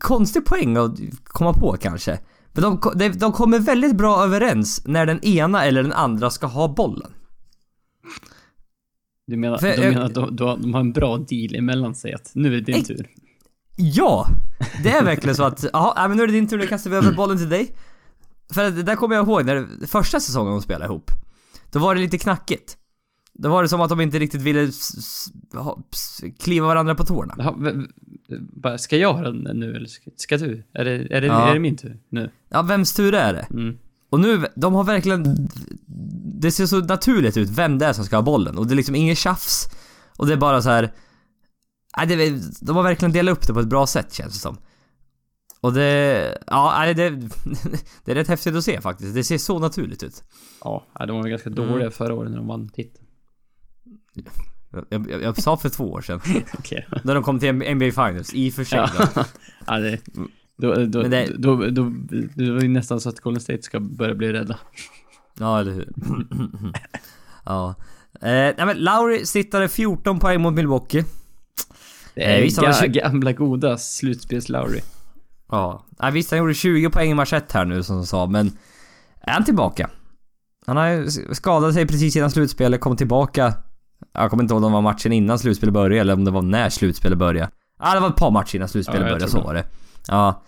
konstig poäng att komma på kanske. Men de, de, de kommer väldigt bra överens när den ena eller den andra ska ha bollen. Du menar, För du jag- menar att de, de, de har en bra deal emellan sig att nu är det din Ej. tur? Ja! Det är verkligen så att, ja, men nu är det din tur, nu kastar vi över bollen till dig. För att, det där kommer jag ihåg när första säsongen de spelade ihop. Då var det lite knackigt. Då var det som att de inte riktigt ville kliva varandra på tårna. Jaha, ska jag ha den nu eller ska, ska du? Är det, är, det, Ja. är det min tur nu? Ja, vems tur är det? Mm. Och nu, de har verkligen... Det ser så naturligt ut vem det är som ska ha bollen och det är liksom inget tjafs. Och det är bara så här. Nej, det, de har verkligen delat upp det på ett bra sätt känns det som. Och det... Ja, det... [LAUGHS] Det är rätt häftigt att se faktiskt. Det ser så naturligt ut. Ja, de var ganska Mm. dåliga förra året när de vann titeln. Jag, jag, jag sa för två år sedan. [LAUGHS] Okej. När de kom till NBA Finals, i och för sig. Ja. då. [LAUGHS] ja, det, då, då, Men det- då, då, då, det var ju nästan så att Golden State ska börja bli rädda. Ja, eller hur? [CLEARS THROAT] ja. Eh, nej men Lauri sittade 14 poäng mot Milwaukee. Det Eh, är var ga, tjugo- gamla goda slutspels-Lowry. Ja. Nej, visst, han gjorde 20 poäng i match 1 här nu som de sa, men... Är han tillbaka? Han har skadat sig precis innan slutspelet, kom tillbaka... Jag kommer inte ihåg om det var matchen innan slutspelet började eller om det var när slutspelet började. Ja, det var ett par matcher innan slutspelet Ja, började, så var det. Ja.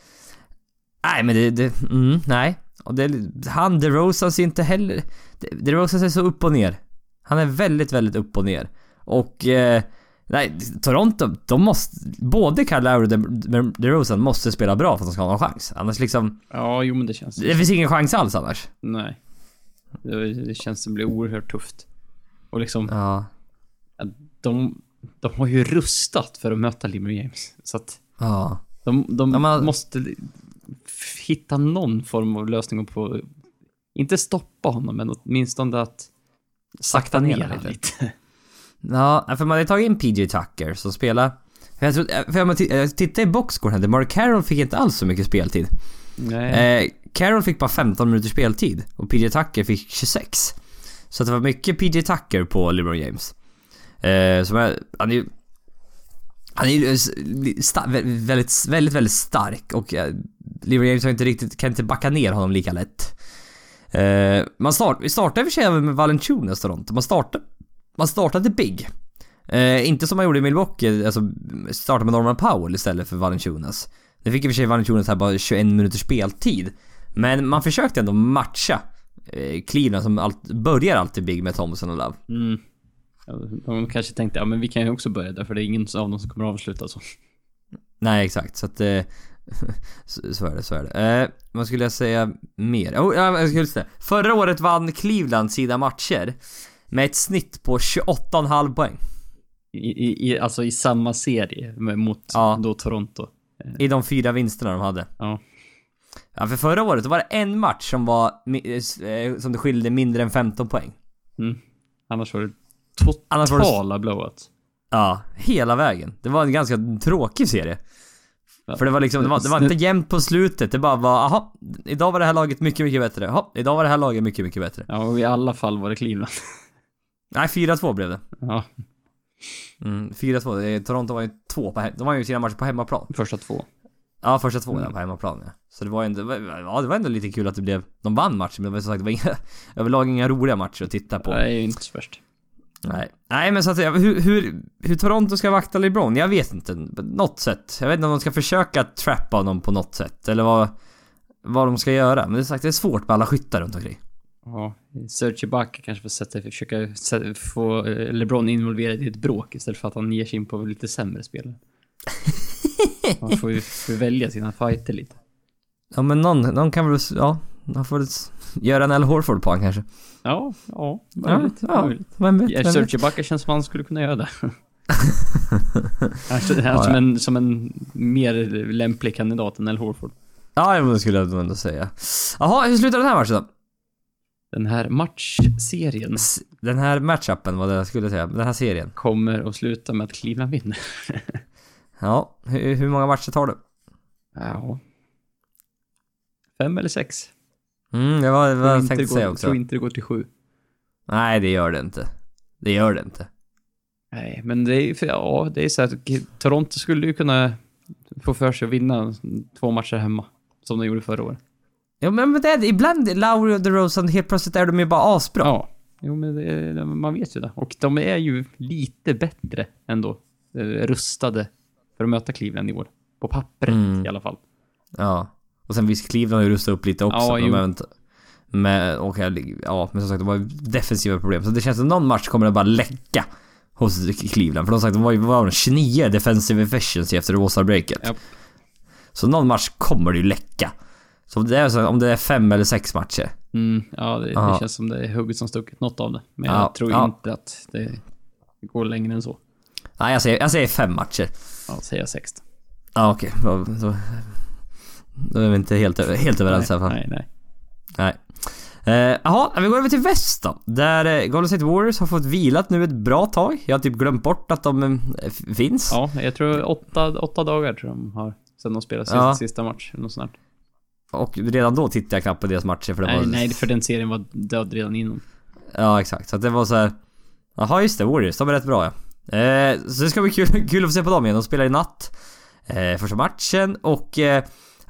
Nej, men det... det mm, nej. Och det, han, DeRozan ser inte heller... De- DeRozan ser så upp och ner. Han är väldigt, väldigt upp och ner. Och... Eh, nej, Toronto, de måste... Både Kyle Lowry och De- DeRozan måste spela bra för att de ska ha någon chans. Annars liksom... Ja, jo men det känns Det finns ingen chans alls annars. Nej. Det, det känns som blir oerhört tufft. Och liksom, Ja. de, de har ju rustat för att möta LeBron James. Så att Ja. De, de Ja, men- måste hitta någon form av lösning på, inte stoppa honom, men åtminstone att sakta ner lite. lite. [LAUGHS] Ja, för man hade tagit in PJ Tucker som spelar... För jag, tror, för jag, t- jag tittade i boxscoren här, DeMar Carroll fick inte alls så mycket speltid. Nej. Eh, Carroll fick bara 15 minuters speltid och PJ Tucker fick 26. Så det var mycket PJ Tucker på LeBron James. Eh, som är, han är ju... Han är ju väldigt, väldigt, väldigt stark och eh, Lever James har inte riktigt, kan inte backa ner honom lika lätt. Uh, man start, vi startade i och för sig med Valentunas och sånt. Man startade, man startade big. Uh, inte som man gjorde i Milwaukee, alltså startade med Norman Powell istället för Valentunas. Nu fick i och för sig Valentunas här bara 21 minuters speltid. Men man försökte ändå matcha eh, Cleveland som allt, börjar alltid big med Thompson och Love. Mm. De kanske tänkte, ja men vi kan ju också börja där, för det är ingen av dem som kommer att avsluta så. Nej exakt, så att... Eh, [LAUGHS] så, så är det, så är det. Eh, vad skulle jag säga mer? Oh, ja, jag skulle säga. Förra året vann Cleveland sina matcher med ett snitt på 28,5 poäng. I, i, alltså i samma serie mot Ja. då Toronto. I de fyra vinsterna de hade. Ja. Ja, för förra året var det en match som var... eh, Som det skilde mindre än 15 poäng. Mm. Annars var det Var det- totala blowout. Ja, hela vägen. Det var en ganska tråkig serie. Ja. För det var liksom, det var, det var inte jämnt på slutet. Det bara var, aha, idag var det här laget mycket, mycket bättre. Jaha, idag var det här laget mycket, mycket bättre. Ja, och i alla fall var det Cleveland. [LAUGHS] Nej, 4-2 blev det. Ja, Mm, 4-2. Det är- Toronto var ju två på De var ju sina matcher på hemmaplan. första två. Ja, första två Mm. där på hemmaplan ja. Så det var ändå, ja det var ändå lite kul att det blev, de vann matchen men det var som sagt, det var inga, [LAUGHS] överlag inga roliga matcher att titta på. Ju inte så värst. Nej. Nej men så att säga, hur, hur, hur Toronto ska vakta LeBron? Jag vet inte. På något sätt. Jag vet inte om de ska försöka trappa honom på något sätt. Eller vad, vad de ska göra. Men det är sagt, det är svårt med alla skyttar runt omkring. Ja, Serge Ibaka kanske får sätta, försöka sätta, få eh, LeBron involverad i ett bråk istället för att han ger sig in på lite sämre spelare. [LAUGHS] Han får ju välja sina fighter lite. Ja men någon, någon kan väl, ja. Han får göra en Al Horford på han kanske. Ja, ja, Ja, möjligt. ja. möjligt. Vem vet? Ja, Vem vet? Känns som han skulle kunna göra det. [LAUGHS] Han känns- Ja, som, ja. en, som en mer lämplig kandidat än Al Horford. Ja, det skulle jag ändå säga. Jaha, hur slutar den här matchen då? Den här matchserien Den här matchupen var det jag skulle säga. Den här serien. kommer att sluta med att Cleveland vinner. [LAUGHS] Ja, hur, hur många matcher tar du? Ja. Fem eller sex? Mm, det var det var jag tänkte går- säga också. Tror inte det går till sju. Nej, det gör det inte. Det gör det inte. Nej, men det är, för, ja, det är så att Toronto skulle ju kunna få för sig att vinna två matcher hemma. Som de gjorde förra året. Ja men det är. Ibland, Lauri och DeRozan, helt plötsligt är de ju bara asbra. Ja. jo men det, man vet ju det. Och de är ju lite bättre ändå. eh, Rustade för att möta Cleveland i år. På pappret Mm. i alla fall. Ja. Och sen visst, Cleveland har ju rustat upp lite också. Ja, de inte- och, ja, men som sagt, de har ju defensiva problem. Så det känns som någon match kommer det bara läcka hos Cleveland. För de har sagt, de var ju var de 29 defensive efficiency efter All-Star-breaket. Japp. Så någon match kommer det ju läcka. Så om det är, så, om det är fem eller sex matcher. Mm, ja, det, det känns som det är hugget som stucket, något av det. Men Ja, jag tror ja. inte att det går längre än så. Nej, jag säger, jag säger fem matcher. Ja, säger jag 16. Ja, okej. Då, då, är vi inte helt, helt överens i alla fall. nej, nej. Nej. Eh, Jaha, vi går över till väst då. Där eh, Golden State Warriors har fått vilat nu ett bra tag. Jag har typ glömt bort att de eh, finns. Ja, jag tror åtta, åtta dagar tror de har sen de spelade Ja. sista, sista match. Eller något sånt där. Och redan då tittade jag knappt på deras matcher för det Nej, var... nej, för den serien var död redan innan. Ja, exakt. Så att det var så här. Jaha, just det. Warriors, de är rätt bra ja. Eh, så det ska bli kul, [LAUGHS] kul att få se på dem igen. De spelar i natt. Eh, första matchen och...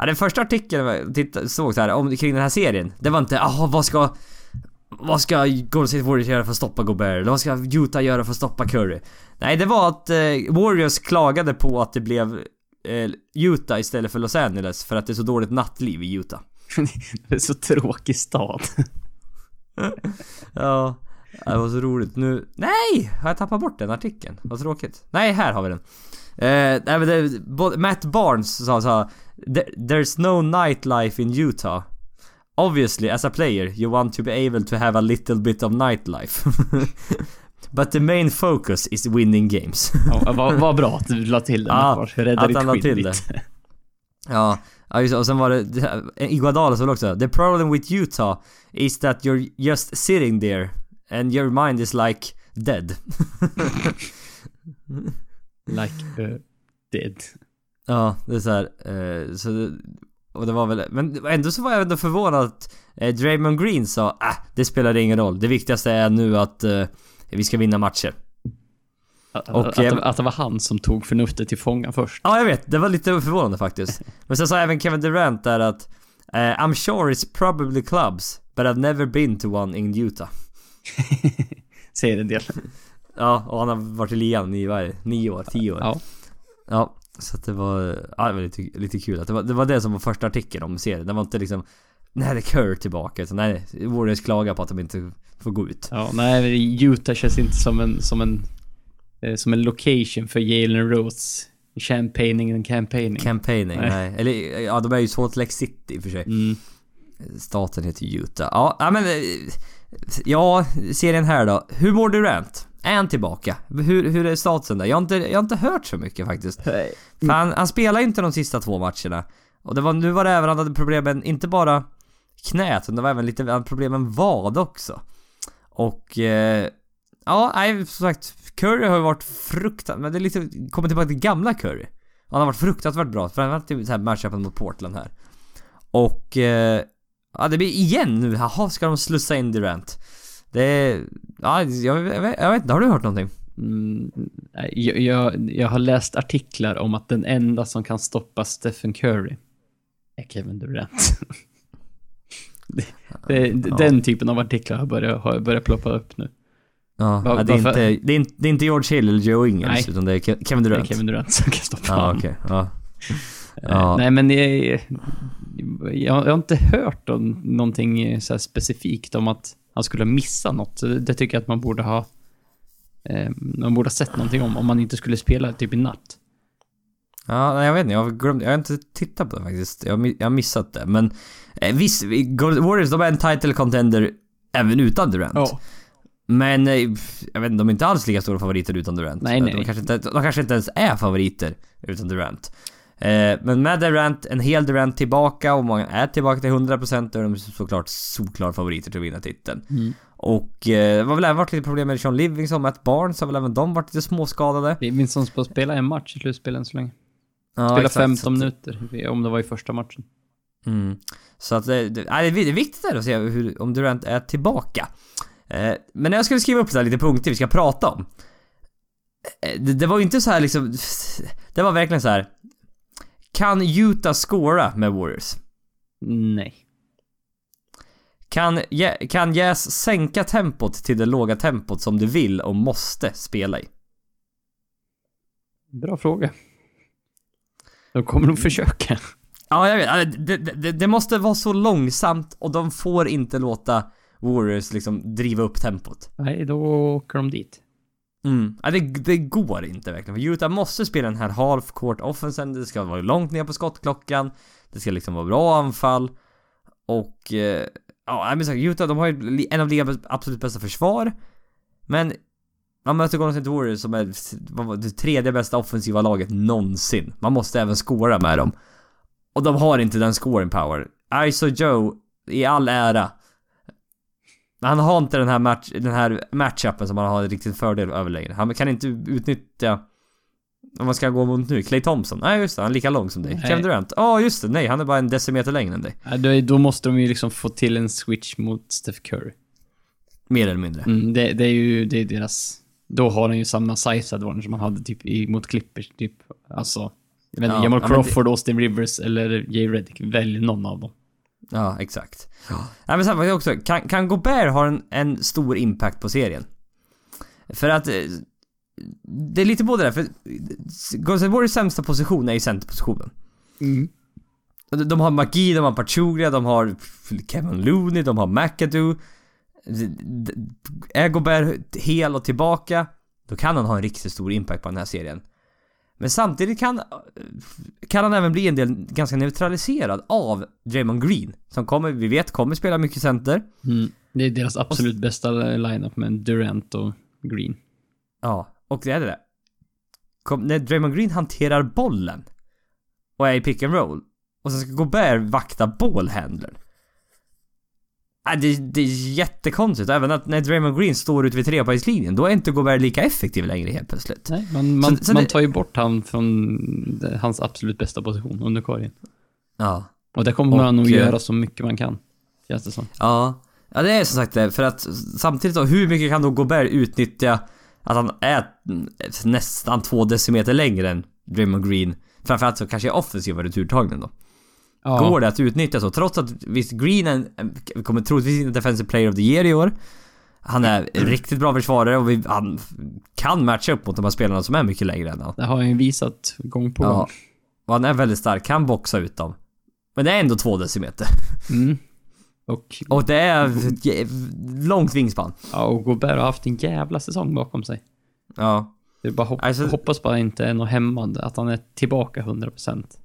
Ja, den första artikeln jag såg så här, om, kring den här serien. Det var inte, jaha vad ska... Vad ska Golden State Warriors göra för att stoppa Gobert? Vad ska Utah göra för att stoppa Curry? Nej, det var att eh, Warriors klagade på att det blev eh, Utah istället för Los Angeles för att det är så dåligt nattliv i Utah. [LAUGHS] Det är så tråkig stad. [LAUGHS] Ja, det var så roligt. Nu... Nej! Har jag tappat bort den artikeln? Vad tråkigt. Nej, här har vi den. Eh, nej, men det, både, Matt Barnes sa så här, "There- There's no nightlife in Utah. Obviously, as a player, you want to be able to have a little bit of nightlife. [LAUGHS] But the main focus is winning games. [LAUGHS] Ja, vad, vad bra att du la till den. Ja, Lars. Rädda att ditt han till lite. ja, det. Och sen var det, det Iguodala sa också The problem with Utah is that you're just sitting there and your mind is like dead. [LAUGHS] Like uh, dead. Ja, det är så här, eh, så det, och det var väl, men ändå så var jag ändå förvånad att eh, Draymond Green sa ah, det spelar ingen roll. Det viktigaste är nu att eh, vi ska vinna matcher. Att, Och, att, eh, att det var han som tog förnuftet till fånga först. Ja, jag vet. Det var lite förvånande faktiskt. [LAUGHS] Men sen sa även Kevin Durant där att eh, I'm sure it's probably clubs, but I've never been to one in Utah. [LAUGHS] Säger en del. Ja, och han har varit i ligan i vad är det, nio år, tio år. Ja. Ja, så att det var, ja, det var lite, lite kul att det var, det var det som var första artikeln om serien. Det var inte liksom Nej det Kerr tillbaka utan nej, Warriors klagar på att de inte får gå ut. Ja, nej, Utah känns inte som en, som en, eh, som en location för Jalen Rose. Champagning and campaigning. Campaigning, nej. Nej. Eller ja, de är ju Salt Lake City i och för sig. mm. Staten heter Utah. Ja, ja men... Ja, serien här då. Hur mår Durant? Är han tillbaka? Hur, hur är statusen där? Jag har, inte, jag har inte hört så mycket faktiskt. För han, han spelar ju inte de sista två matcherna. Och det var, nu var det även, han hade problem med inte bara knät, utan det var även lite problem med vad också. Och... Eh, ja, nej, som sagt. Curry har ju varit fruktansvärt... Men det är lite... Kommer tillbaka till gamla Curry. Han har varit fruktansvärt bra. Framförallt i matchupen mot Portland här. Och... Eh, ja, det blir igen nu. Jaha, ska de slussa in Durant? Det är... Ja, jag, jag, vet, jag vet inte. Har du hört någonting? Mm, jag, jag, jag har läst artiklar om att den enda som kan stoppa Stephen Curry är Kevin Durant. [LAUGHS] det, det, Ja. Den typen av artiklar har börjat, har börjat ploppa upp nu. Ja, Va- det, är varför- inte, det, är inte, det är inte George Hill eller Joe Ingles, Nej. utan det är Ke- Kevin Det är Durant. Kevin Durant som kan stoppa Ja, honom. okej. Ja. Eh, Ja. Nej, men jag, jag, jag har inte hört om någonting så här specifikt om att han skulle missa något. Så Det, tycker jag att man borde ha... Eh, man borde ha sett någonting om, om man inte skulle spela typ i natt. Ja, nej, jag vet inte. Jag har glömt. Jag har inte tittat på det faktiskt. Jag jag har missat det. Men eh, visst, Warriors, de är en title contender även utan Durant. Men eh, jag vet inte, de är inte alls lika stora favoriter utan Durant. Nej, De nej. kanske inte, de kanske inte ens är favoriter utan Durant. Eh, men med Durant, en hel Durant tillbaka och många är tillbaka till 100% då är de såklart solklara favoriter till att vinna titeln. Mm. Och eh, det har väl även varit lite problem med Sean Livingston, Matt Barnes har väl även de varit lite småskadade. Livingston ska spela en match i slutspelet än så länge. Ja, Spela exakt. 15 Så att- minuter, om det var i första matchen. Mm. Så att det, det, nej, det är viktigt där att se hur, om Durant är tillbaka. Eh, men när jag skulle skriva upp så här lite punkter vi ska prata om. Eh, det, det var ju inte så här liksom... Det var verkligen så här. Kan Utah scora med Warriors? Nej. Kan, kan Jazz sänka tempot till det låga tempot som du vill och måste spela i? Bra fråga. De kommer nog försöka. Ja, jag vet. Det, det, det måste vara så långsamt och de får inte låta Warriors liksom driva upp tempot. Nej, då åker de dit. Mm. Ja, det, det går inte verkligen. För Utah måste spela den här half court offensen. Det ska vara långt ner på skottklockan. Det ska liksom vara bra anfall. Och... Eh, ja, men så Utah de har ju en av ligans absolut bästa försvar. Men... Man möter Golden State Warriors som är det tredje bästa offensiva laget någonsin. Man måste även scora med dem. Och de har inte den scoring power. Iso Joe, i all ära. Men han har inte den här, match, den här matchupen som han har en riktig fördel över längre. Han kan inte utnyttja... Om man ska gå mot nu, Clay Thompson. Nej just det, han är lika lång som dig. Nej. Kevin Durant. Ja just det, nej han är bara en decimeter längre än dig. Ja, då, måste de ju liksom få till en switch mot Steph Curry. Mer eller mindre. Mm, det, det är ju det är deras... Då har de ju samma size advantage som man hade typ i, mot Clippers, typ. Alltså... Jag vet inte, Ja, Jamal ja, men det- Crawford, Austin Rivers eller Jay Redick. Välj någon av dem. Ja, exakt. Ja. Nej men det också, kan, kan Gobert ha en, en stor impact på serien? För att... eh, Det är lite både där, för Golden sämsta position är i centerpositionen. Mm. De- har McGee, de har Pachulia, de har Kevin Looney, de har McAdoo. Är Gobert hel och tillbaka, då kan han ha en riktigt stor impact på den här serien. Men samtidigt kan, kan han även bli en del ganska neutraliserad av Draymond Green. Som kommer, vi vet, kommer spela mycket center. Mm. Det är deras absolut bästa lineup med Durant och Green. Ja, och det är det. Kom, när Draymond Green hanterar bollen och är i pick and roll och sen ska Gobert vakta ballhandlern. Äh, det, det är jättekonstigt. Även att när Draymond Green står ute vid trepoängslinjen, då är inte Gobert lika effektiv längre helt plötsligt. Nej, man, man, Så- så man det- tar ju bort han från hans absolut bästa position under korgen. Ja. Och det kommer man Och, nog eh, göra så mycket man kan. Känns det som. Ja. Ja, det är som sagt det. För att samtidigt då, hur mycket kan då Gobert utnyttja att han är nästan två decimeter längre än Draymond Green? Framförallt så kanske offensiva returtagningen då. Ja. Går det att utnyttja så? Trots att visst, Green är kommer troligtvis inte Defensive Player of the Year i år. Han är en riktigt bra försvarare och vi, han kan matcha upp mot de här spelarna som är mycket längre än han. Det har han ju visat gång på Ja. gång. Och han är väldigt stark, kan boxa ut dem. Men det är ändå två decimeter. Mm. Och, Och det är långt vingspann. ja, och Gobert har haft en jävla säsong bakom sig. Ja. Det är bara hopp, Alltså- hoppas bara inte är något hämmande, att han är tillbaka 100%.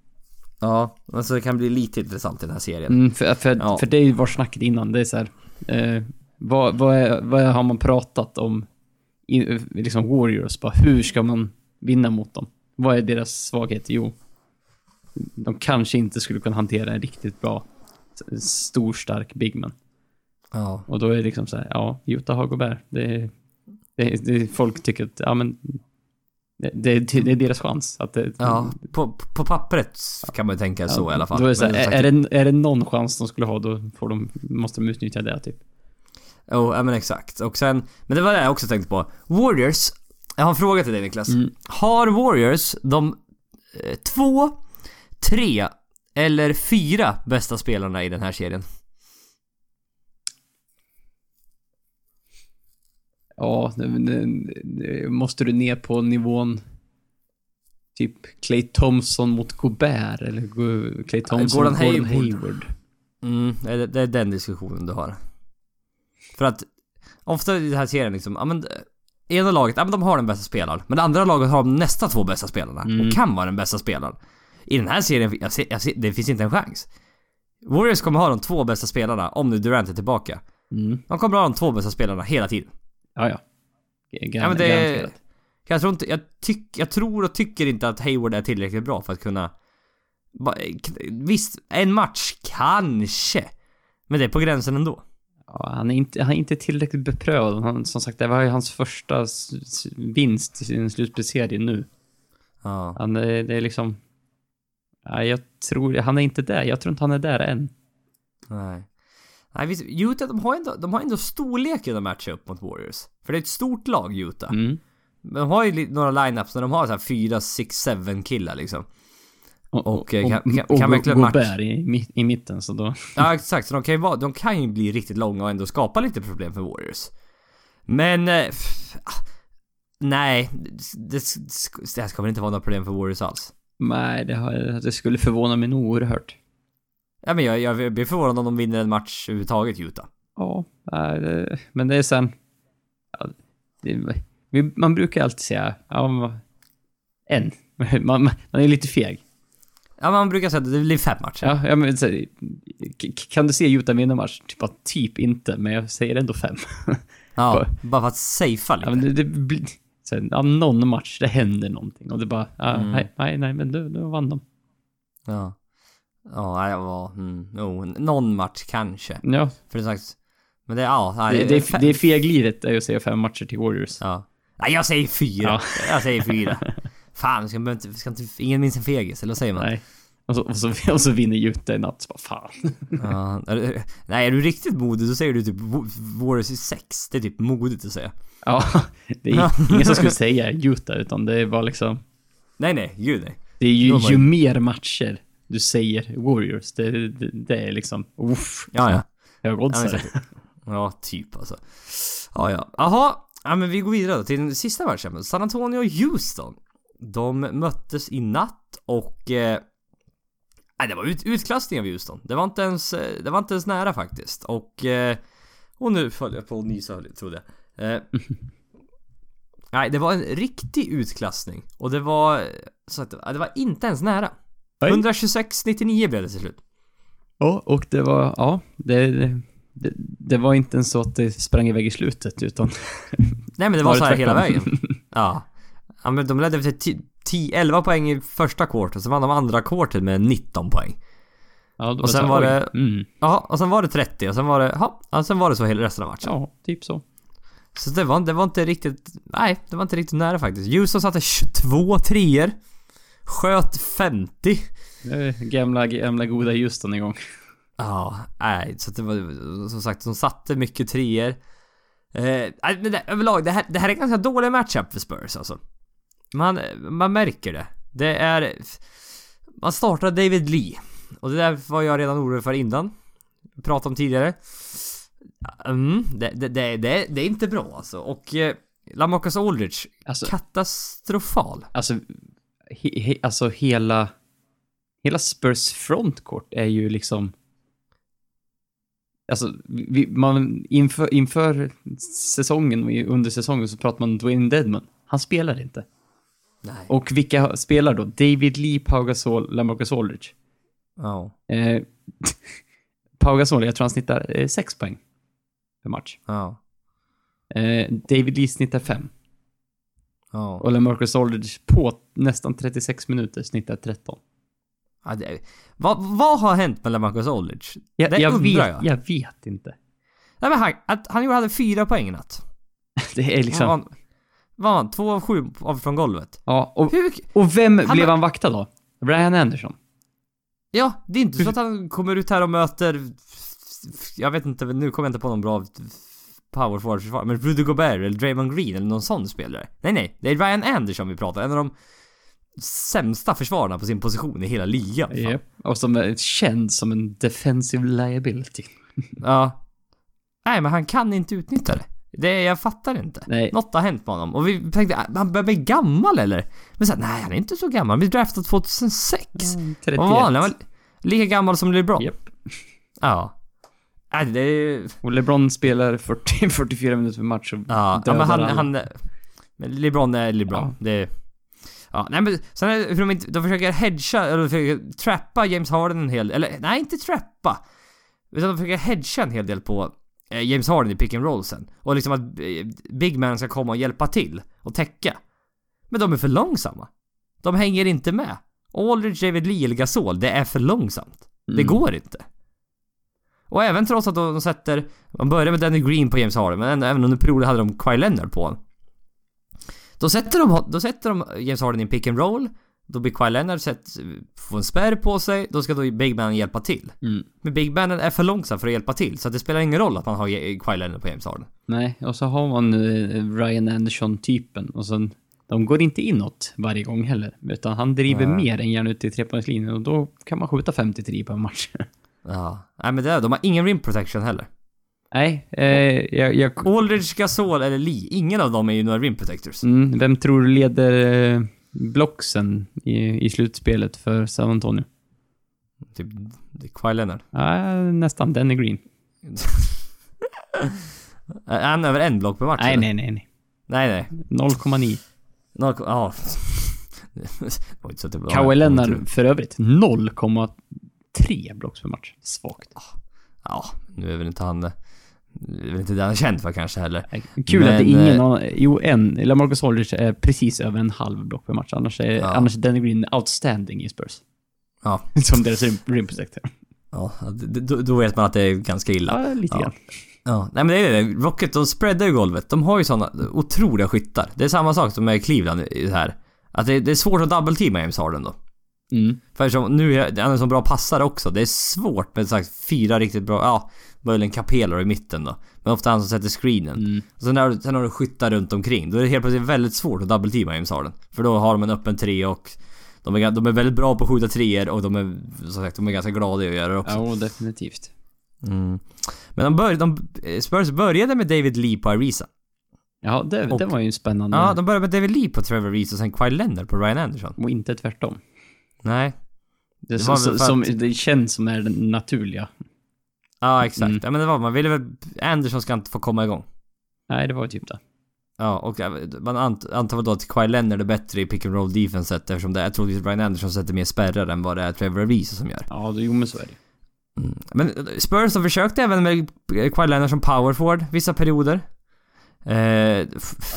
Ja, alltså det kan bli lite intressant i den här serien. Mm, för, för, Ja. för det var snacket innan, det är så här, eh, vad, vad, är, vad har man pratat om i, liksom Warriors? Bara, hur ska man vinna mot dem? Vad är deras svaghet? Jo, de kanske inte skulle kunna hantera en riktigt bra, stor, stark bigman. Ja. Och då är det liksom så här, ja, Utah har Gobert. Det, det, det, folk tycker att, ja men, det, det, är deras chans. Att det, Ja, på, på pappret kan man ju tänka så i alla fall. Är, det här, är, det, är det någon chans de skulle ha, då får de, måste de utnyttja det typ. Jo, ja men exakt. Och sen, men det var det jag också tänkte på. Warriors, jag har en fråga till dig Niklas. Mm. Har Warriors de eh, två, tre eller fyra bästa spelarna i den här serien? Ja, måste du ner på nivån typ Clay Thompson mot Gobert eller Clay Thompson Gordon mot Gordon Hayward. Hayward. Mm, det är, det är den diskussionen du har. För att ofta i den här serien liksom, ja men eh, ena laget, ja men de har den bästa spelaren. Men det andra laget har de nästa två bästa spelarna. Mm. Och kan vara den bästa spelaren. I den här serien, jag ser, jag ser, det finns inte en chans. Warriors kommer ha de två bästa spelarna om nu Durant är tillbaka. Mm. De kommer ha de två bästa spelarna hela tiden. Ja, ja. G- Ja, men det, jag tror inte, jag, tyck, jag tror och tycker inte att Hayward är tillräckligt bra för att kunna... Visst, en match kanske. Men det är på gränsen ändå. Ja, han, är inte, han är inte tillräckligt beprövad. Han, som sagt, det var ju hans första vinst i sin slutspelsserie nu. Ja. Han är, det är liksom... Ja, jag tror... Han är inte där. Jag tror inte han är där än. Nej. Nej, visst, Utah de har ändå, de har ändå storleken att matcha upp mot Warriors. För det är ett stort lag, Utah. Mm. Men de har ju några lineups när de har så här 4, 6, 7 killar liksom. Och, eh, kan- kan- kan Go- verkligen match- Gobert i, i mitten, så då... Ja exakt, så de kan ju vara, de kan ju bli riktigt långa och ändå skapa lite problem för Warriors. Men... Eh, ah, nej, det, det, det här ska väl inte vara några problem för Warriors alls. Nej, det, har, det skulle förvåna mig nog oerhört. Ja men jag, jag blir förvånad om de vinner en match överhuvudtaget, Utah. Ja, men det är sen... Ja, det, man brukar alltid säga, ja, men- en. [LAUGHS] Man, man, man är lite feg. Ja man brukar säga att det blir fem matcher. Ja, ja men, så, kan du se Utah vinna match? Typ, bara, typ inte, men jag säger ändå fem. Ja, [LAUGHS] bara för att safea lite. Ja, men det, blir... Så, ja, någon match, det händer någonting och det bara, ja, Mm. nej, nej, nej, men då, då vann de. Ja. Ja, det var... Mm, jo, någon match kanske. Ja, För det sagt... Men det, ja, det, det, är, det är fegliret är att säga fem matcher till Warriors. Ja. Nej, jag säger fyra. Ja. Jag säger fyra. [LAUGHS] Fan, ska, inte, ska inte... Ingen minns en fegis, eller vad säger man? Nej. Och så, och, så, och så vinner Utah i natt, så bara fan. Ja, nej, är du riktigt modig då säger du typ Wa- Warriors i sex. Det är typ modigt att säga. Ja, [LAUGHS] det är ingen som skulle säga Utah, utan det bara liksom... Nej, nej, gud nej. Det är ju, var ju det- mer matcher du säger Warriors, det, det, det är liksom, uff, Ja, ja. jag Ja, men oddsar. så- ja, typ alltså. Ja, ja. Jaha, ja, men vi går vidare då till den sista matchen. San Antonio och Houston. De möttes i natt och... Eh, det var ut, utklassning av Houston. Det var inte ens, eh, det var inte ens nära faktiskt. Och... Eh, och nu föll jag på att nysa trodde jag. Eh, [LAUGHS] nej, det var en riktig utklassning. Och det var... Så att, det var inte ens nära. Nej. 126-99 blev det till slut. Ja, och det var, ja, det, det, det var inte ens så att det sprang iväg i slutet, utan... [LAUGHS] Nej men det var så här hela vägen. [LAUGHS] Ja. ja men de ledde till 10-11 poäng i första kvarten, så vann de andra kvarten med 19 poäng. Ja, då Och sen var det- Mm, Ja, och sen var det 30 och sen var det, ja, och sen var det så hela resten av matchen. ja, typ så. Så det var, det var inte riktigt, nej, det var inte riktigt nära faktiskt. Houston satte 22 treor Sköt 50. Det är Gamla, gamla goda Houston igång. Ja, nej, så det var som sagt, de satte mycket treor. Eh, men det, överlag, det här, det här är ganska dålig matchup för Spurs alltså. Man, man märker det. Det är... Man startar David Lee. Och det där var jag redan orolig för innan. Pratade om tidigare. Mm, det, det, det, det, det är inte bra alltså. Och eh, Lamarcus Aldridge, Alltså, katastrofal. alltså, he, he, alltså hela... Hela Spurs frontcourt är ju liksom... Alltså, vi, man, inför, inför säsongen och under säsongen så pratar man om Dwayne Dedman. Han spelar inte. Nej. Och vilka spelar då? David Lee, Pau Gasol, Lamarcus Aldridge. Ja. Eh, [LAUGHS] Pau Gasol, jag tror han snittar eh, 6 poäng per match. Ja. Eh, David Lee snittar 5. Ja. Och Lamarcus Aldridge på nästan 36 minuter snittar 13. ja det, vad, vad har hänt med Lamarcus Aldridge? Jag, Det jag, undrar vet, jag. jag. vet inte. Nej men han, att han hade fyra poäng i natt. [LAUGHS] Det är liksom... Han, var han två av sju av från golvet? Ja, och, Hur, och vem Han- blev han vaktad då? Ryan Anderson. ja, det är inte så att han kommer ut här och möter... Jag vet inte, nu kommer jag inte på någon bra power forward försvar men Rudy Gobert eller Draymond Green eller någon sån spelare. Nej nej, det är Ryan Anderson vi pratar en av de sämsta försvararna på sin position i hela ligan. Japp. Och som är känd som en defensive liability. [LAUGHS] Ja. Nej men han kan inte utnyttja det. Det, jag fattar inte. Nej. Något har hänt med honom. Och vi tänkte, ah, han börjar bli gammal eller? Men här, nej han är inte så gammal. Han blev draftad 2006. 31. Vad var han? Han var lika gammal som LeBron. Japp. Ja. Nej det är... Och LeBron spelar 40, 44 [LAUGHS] minuter per match och Ja, ja men han, alla. han... Men LeBron är LeBron. Ja. Det... Ja, nej men sen är det hur de inte... De försöker hedga, eller de försöker trappa James Harden en hel Eller nej, inte trappa. Utan de försöker hedga en hel del på eh, James Harden i pick and roll sen. Och liksom att eh, Big Man ska komma och hjälpa till och täcka. Men de är för långsamma. De hänger inte med. Aldridge, David Lee eller Gasol, det är för långsamt. Det Mm. går inte. Och även trots att de, sätter... Man börjar med Danny Green på James Harden, men även under perioder hade de Kawhi Leonard på honom. Då sätter de, då sätter de James Harden i en pick and roll. Då blir Kawhi Leonard sett, får en spärr på sig. Då ska då Big Man hjälpa till. Mm. Men Big Man är för långsam för att hjälpa till. Så det spelar ingen roll att man har Kawhi Leonard på James Harden. Nej, och så har man eh, Ryan Anderson-typen och sen de går inte inåt varje gång heller. Utan han driver Nej. mer än gärna ut till trepoängslinjen och då kan man skjuta 53 på en match. [LAUGHS] Ja. Nej men det, de har ingen rim protection heller. Nej, eh, jag, jag, Aldridge, Gasol eller Lee, ingen av dem är ju några rim protectors. mm, vem tror du leder eh, blocksen i, i slutspelet för San Antonio? Typ det är Kawhi Leonard. Ja, nästan. Danny Green. [LAUGHS] Är han över en block per match? Nej, eller? nej, nej, nej. Nej, nej. 0,9. Noll, ja. [LAUGHS] Kawhi Leonard för övrigt 0,3 blocks per match. Svagt. Ja, nu är väl inte han... Det är väl inte det han är känd för kanske heller. Kul att det är Men, ingen eh, annan... Jo, en. Lamarcus Aldridge är precis över en halv block per match. Annars är, Ja. annars är Danny Green outstanding i Spurs. Ja. [LAUGHS] Som deras rim protector. Ja, då, då vet man att det är ganska illa. Ja, lite Ja. grann. Ja, nej men det är det. Rocket, de spreadar ju golvet. De har ju såna otroliga skyttar. Det är samma sak som med Cleveland här. Att det, det är svårt att double-teama James Harden då. Mm. För som, nu är han en så bra passare också. Det är svårt med sagt fyra riktigt bra, ja, möjligen Capello i mitten då. Men ofta han som sätter screenen. Mm. Och sen har, du- sen har du skyttar runt omkring. Då är det helt plötsligt väldigt svårt att double-teama James Harden. För då har de en öppen tre och de är, de är väldigt bra på att skjuta treor och de är, som sagt, de är ganska glada i att göra det också. Ja, definitivt. Mm. Men de började, de, Spurs började med David Lee på Ariza. Ja, det, Och- det var ju spännande. Ja, de började med David Lee på Trevor Reese och sen Kawhi Leonard på Ryan Anderson. Och inte tvärtom. Nej. Det, Det det, som, som, att- det känns som är den naturliga. Ja, exakt. Mm. Ja, men det var, man ville väl, Anderson ska inte få komma igång. Nej, det var typ det. Ja, och äh, man ant, antar då att Kawhi Leonard är bättre i pick and roll defenset eftersom det är troligtvis Ryan Anderson sätter mer spärrar än vad det är Trevor Reese som gör. Ja, det- jo men så är det. Mm. Men eh, Spurs de försökte även med Kawhi Leonard som power forward vissa perioder. Eh,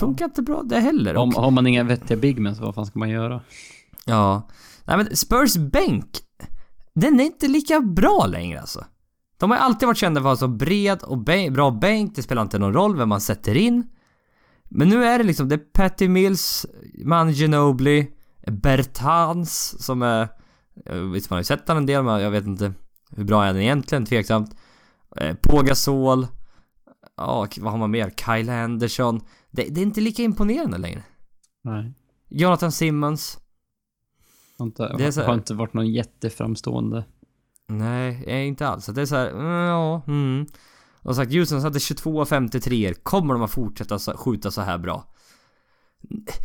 funkar inte bra det heller. Om, Och- har man inga vettiga bigmen så vad fan ska man göra? Ja. Nej men Spurs bänk, den är inte lika bra längre alltså. De har alltid varit kända för att ha så bred och bra bänk, det spelar inte någon roll vem man sätter in. Men nu är det liksom, det är Patty Mills, Man Ginobili, Bertans som är... Visst man har ju sett honom en del men jag vet inte hur bra är han egentligen, tveksamt. Eh, Pågasol. Ja, vad har man mer? Kyle Anderson. Det, det är inte lika imponerande längre. Nej. Jonathan Simmons. Har inte, Det så här- har inte varit någon jätteframstående. Nej, eh, inte alls. Det är så här, mm, ja, mm. Och sagt, Houston hade 22 av 53 Kommer de att fortsätta skjuta så här bra?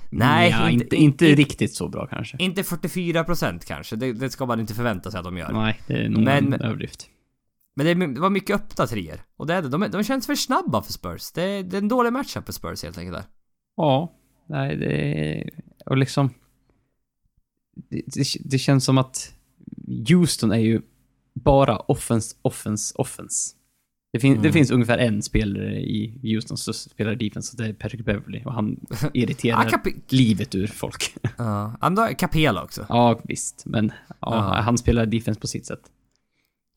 Nej, ja, inte, inte, inte, riktigt så bra kanske. inte 44% kanske. Det, det ska man inte förvänta sig att de gör. Nej, det är nog Men- en överdrift. Men det, det var mycket öppna treor. Och det är det. De, de känns för snabba för Spurs. Det, är- det är en dålig matchup för Spurs helt enkelt där. Ja, nej det. Och liksom... Det, det, det känns som att Houston är ju bara offense, offense, offense. Det, fin, det Mm. finns ungefär en spelare i Houston som spelar defense och det är Patrick Beverly och han [LAUGHS] irriterar Ah, livet ur folk. [LAUGHS] Ja, har Capela också. ja, visst, men ja, Ja. han spelar defense på sitt sätt.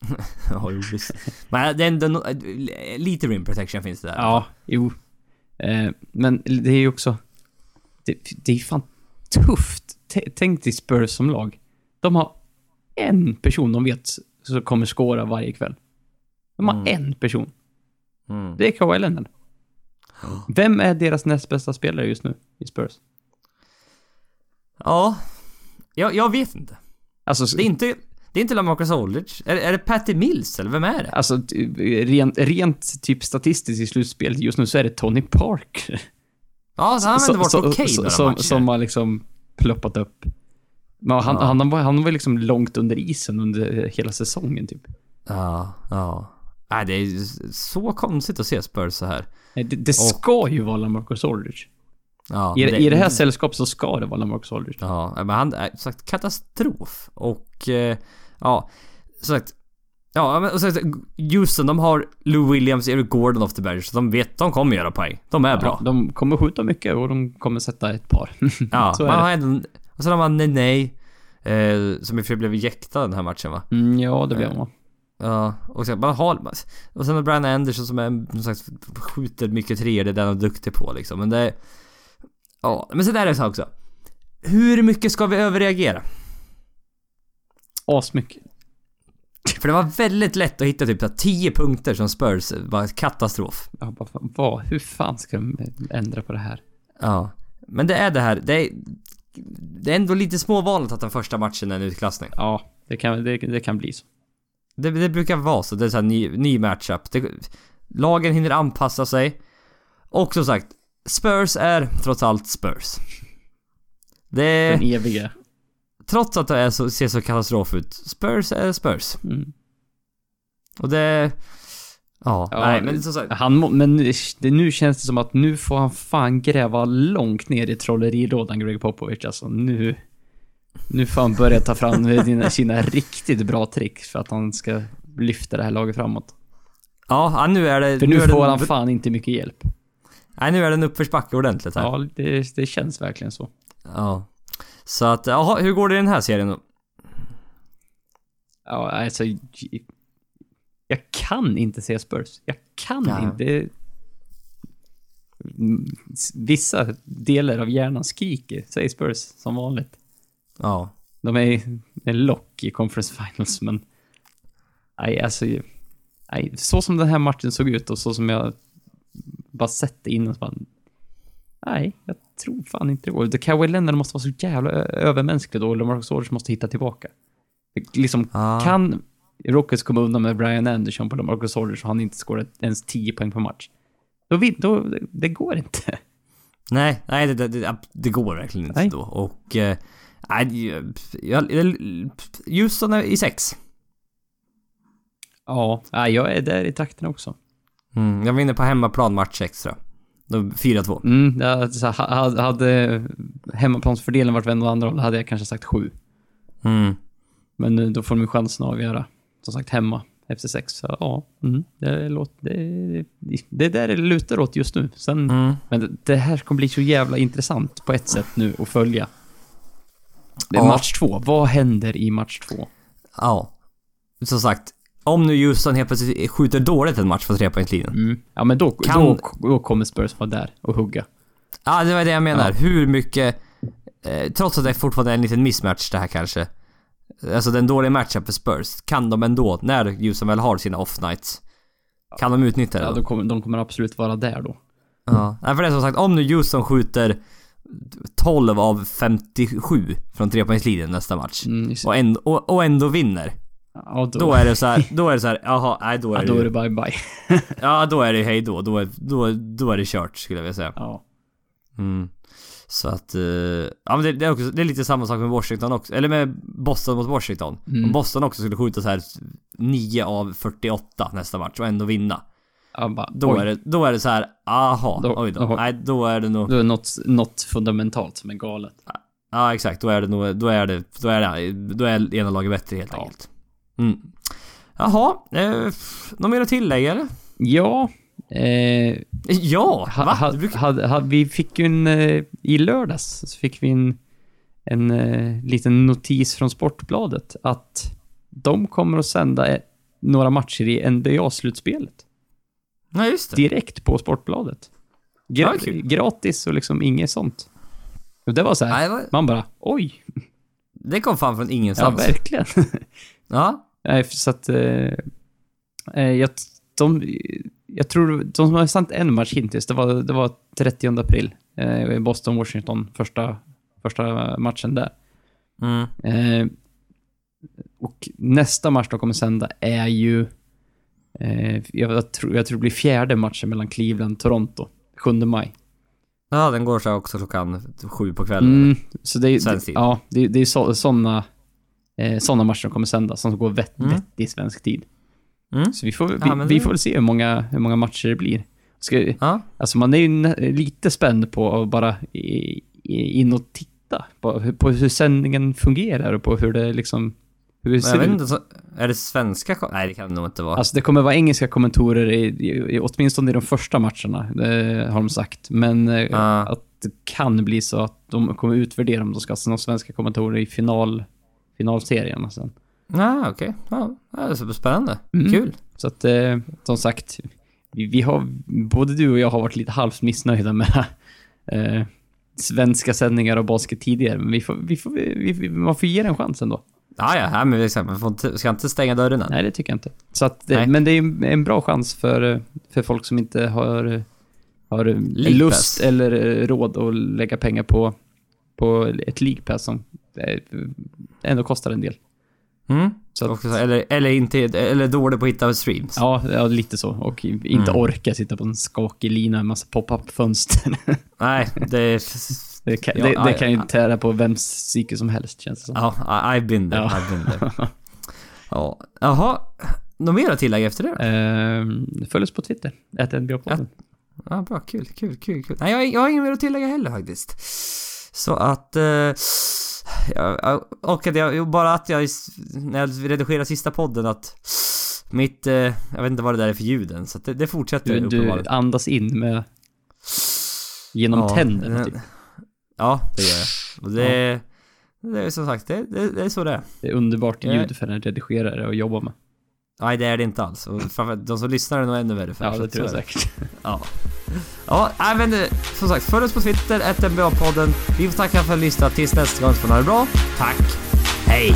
[LAUGHS] Ja, jo, visst. Men det är ändå, lite rim protection finns det där. Ja, jo. Eh, men det är ju också... Det, det är fan tufft. Tänk dig Spurs som lag. De har en person de vet som kommer skåra varje kväll. De har Mm. en person. Mm. Det är Kawhi Leonard. [GASPS] Vem är deras näst bästa spelare just nu i Spurs? Ja. Jag, jag vet inte. Alltså, Det är inte, det är inte LaMarcus Aldridge. Är, är det Patty Mills eller vem är det? alltså rent, rent typ statistiskt i slutspelet just nu så är det Tony Parker. Ja, han har Så- ändå varit så- okej så- några som, matcher. som har liksom ploppat upp. Men han, Ja. han, var, han var liksom långt under isen under hela säsongen typ. Ja, ja. Nej, det är så konstigt att se Spurs så här. Nej, Det, det ska ju vara Lamarcus Aldridge. Ja, I, men I det här sällskapet så ska det vara Lamarcus Aldridge. Ja, men han är som sagt katastrof. Och, eh, ja, sagt. Ja, men och så Houston, de har Lou Williams, Eric Gordon off the bench. Så de vet, de kommer göra poäng. De är bra. Ja, de kommer skjuta mycket och de kommer sätta ett par. [LAUGHS] Ja, så man har ändå, och sen har man Nene, eh, som i och för sig blev jäktad den här matchen va? Mm, ja, det blir man. Ja, och sen, man har, och sen har Brian Anderson som är som sagt, skjuter mycket treor, det är den han är duktig på liksom. Men det, ja, men så där är det så också. Hur mycket ska vi överreagera? Asmycket. För det var väldigt lätt att hitta typ så här 10 punkter som Spurs var katastrof. Ja, fan, vad, hur fan ska de ändra på det här? Ja. Men det är det här, det är... Det är ändå lite småvanligt att den första matchen är en utklassning. Ja, det kan, det, det kan bli så. Det, det brukar vara så, det är så här ny, ny matchup. Det, lagen hinner anpassa sig. Och som sagt, Spurs är trots allt Spurs. Det Den eviga. Trots att det är så, ser så katastrof ut, Spurs är Spurs. Mm. Och det... Ja, Ja, nej men som sagt. Han, men det, nu känns det som att nu får han fan gräva långt ner i trollerilådan, Greg Popovich. Alltså nu... Nu får han börja ta fram [LAUGHS] dina, sina riktigt bra tricks för att han ska lyfta det här laget framåt. Ja, nu är det... För nu det får en- han fan inte mycket hjälp. Nej, nu är det en uppförsbacke ordentligt här. Ja, det, det känns verkligen så. Ja. Så att, jaha, hur går det i den här serien då? Ja, alltså... Jag kan inte se Spurs. Jag kan Ja. inte... Mm, Vissa delar av hjärnan skriker, säger Spurs, som vanligt. Ja. De är en lock i Conference Finals, men... Nej, alltså... Nej, så som den här matchen såg ut och så som jag bara sett det innan så bara... Nej, jag tror fan inte det går. Kawhi Leonard måste vara så jävla övermänsklig då och LaMarcus Aldridge måste hitta tillbaka. Liksom, Ja. kan Rockets komma undan med Brian Anderson på LaMarcus Aldridge och han inte skårar ens 10 poäng per match. Då, vill, då det, går inte. Nej, nej det, det, det, går verkligen inte Nej. då. Och... Eh, jag, jag, Houston är i sex. Ja, jag är där i trakten också. Mm, jag vinner på hemmaplan match extra. Då 4-2. Mm, jag, så, ha- hade, hade hemmaplansfördelen varit vänd åt andra håll hade jag kanske sagt sju. Mm. Men nu, då får de ju chansen att avgöra, som sagt, hemma efter sex. Så ja, mm, det, låter, det, det, det är där det lutar åt just nu. Sen, Mm. Men det, det här kommer bli så jävla intressant på ett sätt nu att följa. Det är Ja. Match två, vad händer i match två? Ja. Som sagt, om nu Houston helt plötsligt skjuter dåligt en match på trepoängslinjen. Mm. Ja, men då, Kan- då, då kommer Spurs vara där och hugga. Ja, det var det jag menar. Ja. Hur mycket... Eh, trots att det fortfarande är en liten mismatch det här kanske. Alltså den dåliga matchen för Spurs. Kan de ändå, när Houston väl har sina off nights. Kan de utnyttja det Ja, då kommer, de kommer absolut vara där då. Ja. Nej, för det är som sagt, om nu Houston skjuter 12 av 57 från trepoängslinjen nästa match. Mm, Och, ändå, och, och ändå vinner. Ja, då, Då är det så här, då är det så här, jaha, nej då är ja, det, då är det bye bye. Ja, då är det hej då. Då är, då, då är det kört skulle jag vilja säga. Ja. Mm. Så att, eh, ja men det, det, är också, det är lite samma sak med Washington också, eller med Boston mot Washington. Mm. Om Boston också skulle skjuta så här 9 av 48 nästa match och ändå vinna. Ja, bara, Då oj, är, det, då är det så här, aha, Då- oj då. då- Nej, då är det nog... Då är det något, något fundamentalt som är galet. Ja exakt, då är det nog, då är det, då är det, då är ena laget bättre helt Ja. enkelt. Mm. Jaha, eh, något mer att tillägga eller? Ja, eh, Ja! ha, va? ha, ha, ha, vi fick ju en... Eh, I lördags så fick vi en, en eh, liten notis från Sportbladet att de kommer att sända eh, några matcher i NBA-slutspelet. Nej just det. Direkt på Sportbladet. Gra- Ja, gratis och liksom inget sånt. Och det var så här, Nej, vad- man bara oj, det kom fan från ja ingenstans. verkligen. [LAUGHS] Ja. Nej, så att... Eh, eh, jag, de, jag tror de som har sänt en match hittills, det var, det var 30 april. Eh, Boston-Washington, första, första matchen där. Mm. Eh, och nästa match de kommer sända är ju... Eh, jag, tror, jag tror det blir fjärde matchen mellan Cleveland och Toronto. 7 maj. Ja, den går så också klockan sju på kvällen. Mm, så det är, tid. ja, det, det är så, sådana eh, såna matcher som kommer sända, som går vett, Mm. vettig svensk tid. Mm. Så vi får, vi, Ja, vi det- får väl se hur många, hur många matcher det blir. Ska, Ja. alltså man är ju lite spänd på att bara i, i, in och titta på, hur- på hur sändningen fungerar och på hur det liksom... Hur det ser jag vet ut. inte, är det svenska Nej det kan det nog inte vara. Alltså det kommer vara engelska kommentatorer i, i, åtminstone i de första matcherna, det har de sagt. Men eh, Ja. att det kan bli så att de kommer utvärdera om de ska ha svenska kommentatorer i final, finalserien sen. Ja, okej. Ja, ja, det är spännande. Mm. Kul. Så att, eh, som sagt, vi, vi har, både du och jag har varit lite halvt missnöjda med [LAUGHS] eh, svenska sändningar av basket tidigare, men vi får, vi får, vi, vi, man får ge den en chans ändå. Ja, ja, ja men liksom, man får ska inte stänga dörren än. Nej, det tycker jag inte. Så att, eh, Nej. men det är en- bra chans för, eh, för folk som inte har, har lust eller eh, råd att lägga pengar på, på ett League som ändå kostar en del. Mm. Så att, Eller, eller inte, eller dålig på att hitta streams. ja, ja, lite så. Och inte Mm. orka sitta på en skakig lina, en massa pop-up-fönster. [LAUGHS] Nej, det... det, kan, Ja, det, det ja, kan ju tära på vems psyke som helst, känns det som. Ja, I- I've been there. Ja. I've been there. [LAUGHS] Ja. Jaha. Något mer att tillägga efter det då? Ehm, följ oss på Twitter, att NBA-podden. Ja, bra. Kul, kul, kul, kul. Nej, jag, jag har inget mer att tillägga heller faktiskt. Så att... Eh, ja, och att jag, bara att jag, när jag redigerar sista podden att mitt... Eh, jag vet inte vad det där är för ljuden, så det, det fortsätter Du, du uppenbarligen. andas in med... Genom Ja, tänderna, typ. Ja, det gör jag. Och det... Det är som sagt, det, det, det är så det är. Det är underbart Ja. ljud för en redigerare att jobba med. Nej, det är det inte alls. Och de som lyssnar är nog ännu värre för Ja, det tror jag säkert. Ja. Ja, nej men eh, som sagt, följ oss på Twitter, ett podden Vi får tacka för att ni lyssnat. Tills nästa gång så får ni ha det bra. Tack. Hej!